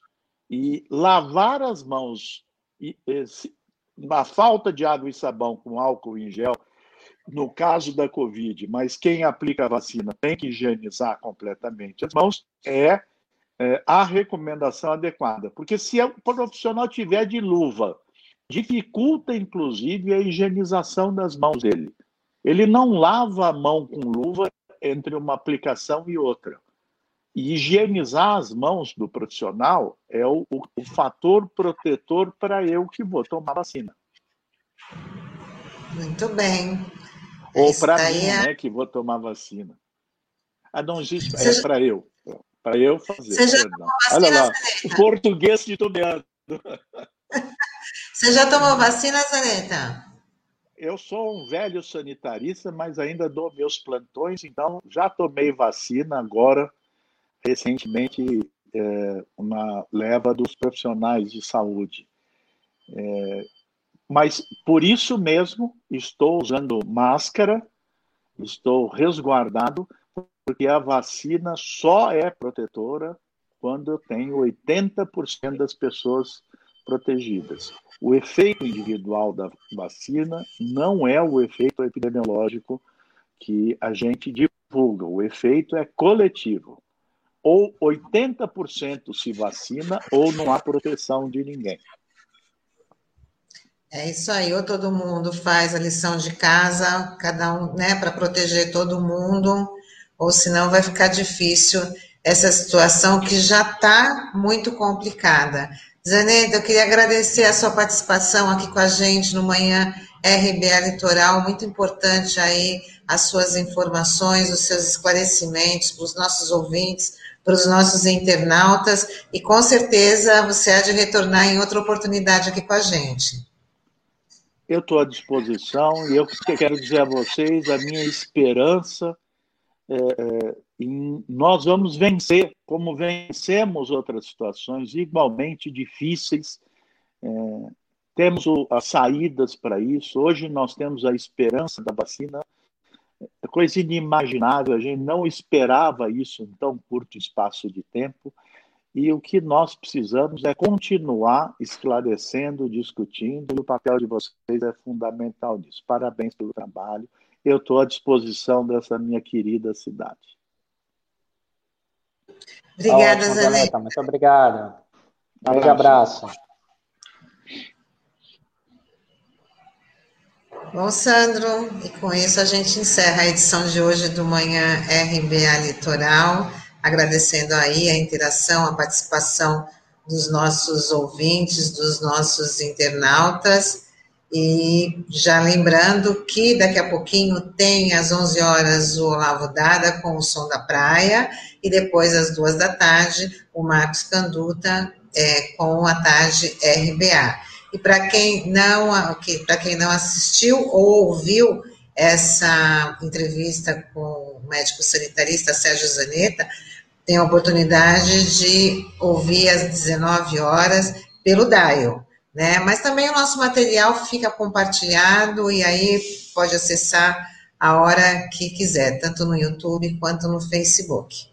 e lavar as mãos. E, e, na falta de água e sabão com álcool em gel, no caso da Covid, mas quem aplica a vacina tem que higienizar completamente as mãos, é é, a recomendação adequada. Porque se o profissional tiver de luva, dificulta inclusive a higienização das mãos dele. Ele não lava a mão com luva entre uma aplicação e outra. E higienizar as mãos do profissional é o, o, o fator protetor para eu que vou tomar vacina. Muito bem. Ou para mim, é... né, que vou tomar vacina. Ah, não existe, é para eu. Para eu fazer. Você já Olha lá, o português titubeando. Você já tomou vacina, Zaneta? Eu sou um velho sanitarista, mas ainda dou meus plantões, então já tomei vacina agora, recentemente, é, uma leva dos profissionais de saúde. É, mas por isso mesmo estou usando máscara, estou resguardado, porque a vacina só é protetora quando tenho 80% das pessoas protegidas. O efeito individual da vacina não é o efeito epidemiológico que a gente divulga, o efeito é coletivo. Ou 80% se vacina ou não há proteção de ninguém. É isso aí, ou todo mundo faz a lição de casa, cada um, né, para proteger todo mundo, ou senão vai ficar difícil essa situação que já está muito complicada. Zaneta, eu queria agradecer a sua participação aqui com a gente no Manhã RBA Litoral, muito importante aí as suas informações, os seus esclarecimentos para os nossos ouvintes, para os nossos internautas, e com certeza você há de retornar em outra oportunidade aqui com a gente. Eu estou à disposição e eu quero dizer a vocês a minha esperança nós vamos vencer, como vencemos outras situações igualmente difíceis. É, temos as saídas para isso. Hoje nós temos a esperança da vacina, é coisa inimaginável. A gente não esperava isso em tão curto espaço de tempo. E o que nós precisamos é continuar esclarecendo, discutindo, e o papel de vocês é fundamental nisso. Parabéns pelo trabalho. Eu estou à disposição dessa minha querida cidade. Obrigada, Ótimo, Zaneta. Muito obrigado. Um grande abraço. Bom, Sandro, e com isso a gente encerra a edição de hoje do Manhã RBA Litoral agradecendo aí a interação, a participação dos nossos ouvintes, dos nossos internautas. E já lembrando que daqui a pouquinho tem às 11 horas o Olavo Dada com o Som da Praia, e depois às duas da tarde o Marcos Canduta é, com a tarde RBA. E para quem não para quem não assistiu ou ouviu essa entrevista com o médico sanitarista Sérgio Zanetta, tem a oportunidade de ouvir às 19 horas pelo Dial, né? Mas também o nosso material fica compartilhado e aí pode acessar a hora que quiser, tanto no YouTube quanto no Facebook.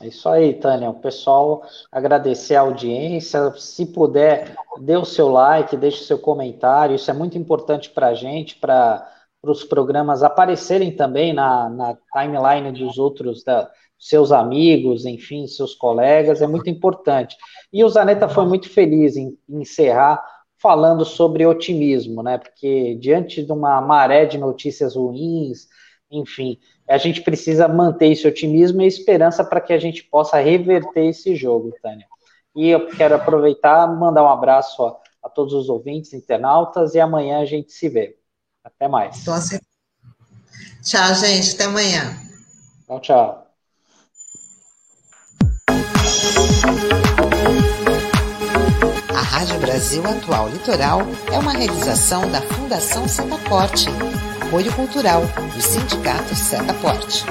É isso aí, Tânia. O pessoal agradecer a audiência. Se puder, dê o seu like, deixe o seu comentário. Isso é muito importante para a gente, para os programas aparecerem também na, na timeline dos outros da, seus amigos, enfim, seus colegas, é muito importante. E o Zanetta foi muito feliz em, encerrar falando sobre otimismo, né? Porque diante de uma maré de notícias ruins, enfim, a gente precisa manter esse otimismo e esperança para que a gente possa reverter esse jogo, Tânia. E eu quero aproveitar mandar um abraço a, a, todos os ouvintes, internautas, e amanhã a gente se vê. Até mais. Então, assim... Tchau, gente. Até amanhã. Tchau, tchau. A Rádio Brasil Atual Litoral é uma realização da Fundação Setaporte, apoio cultural do Sindicato Setaporte.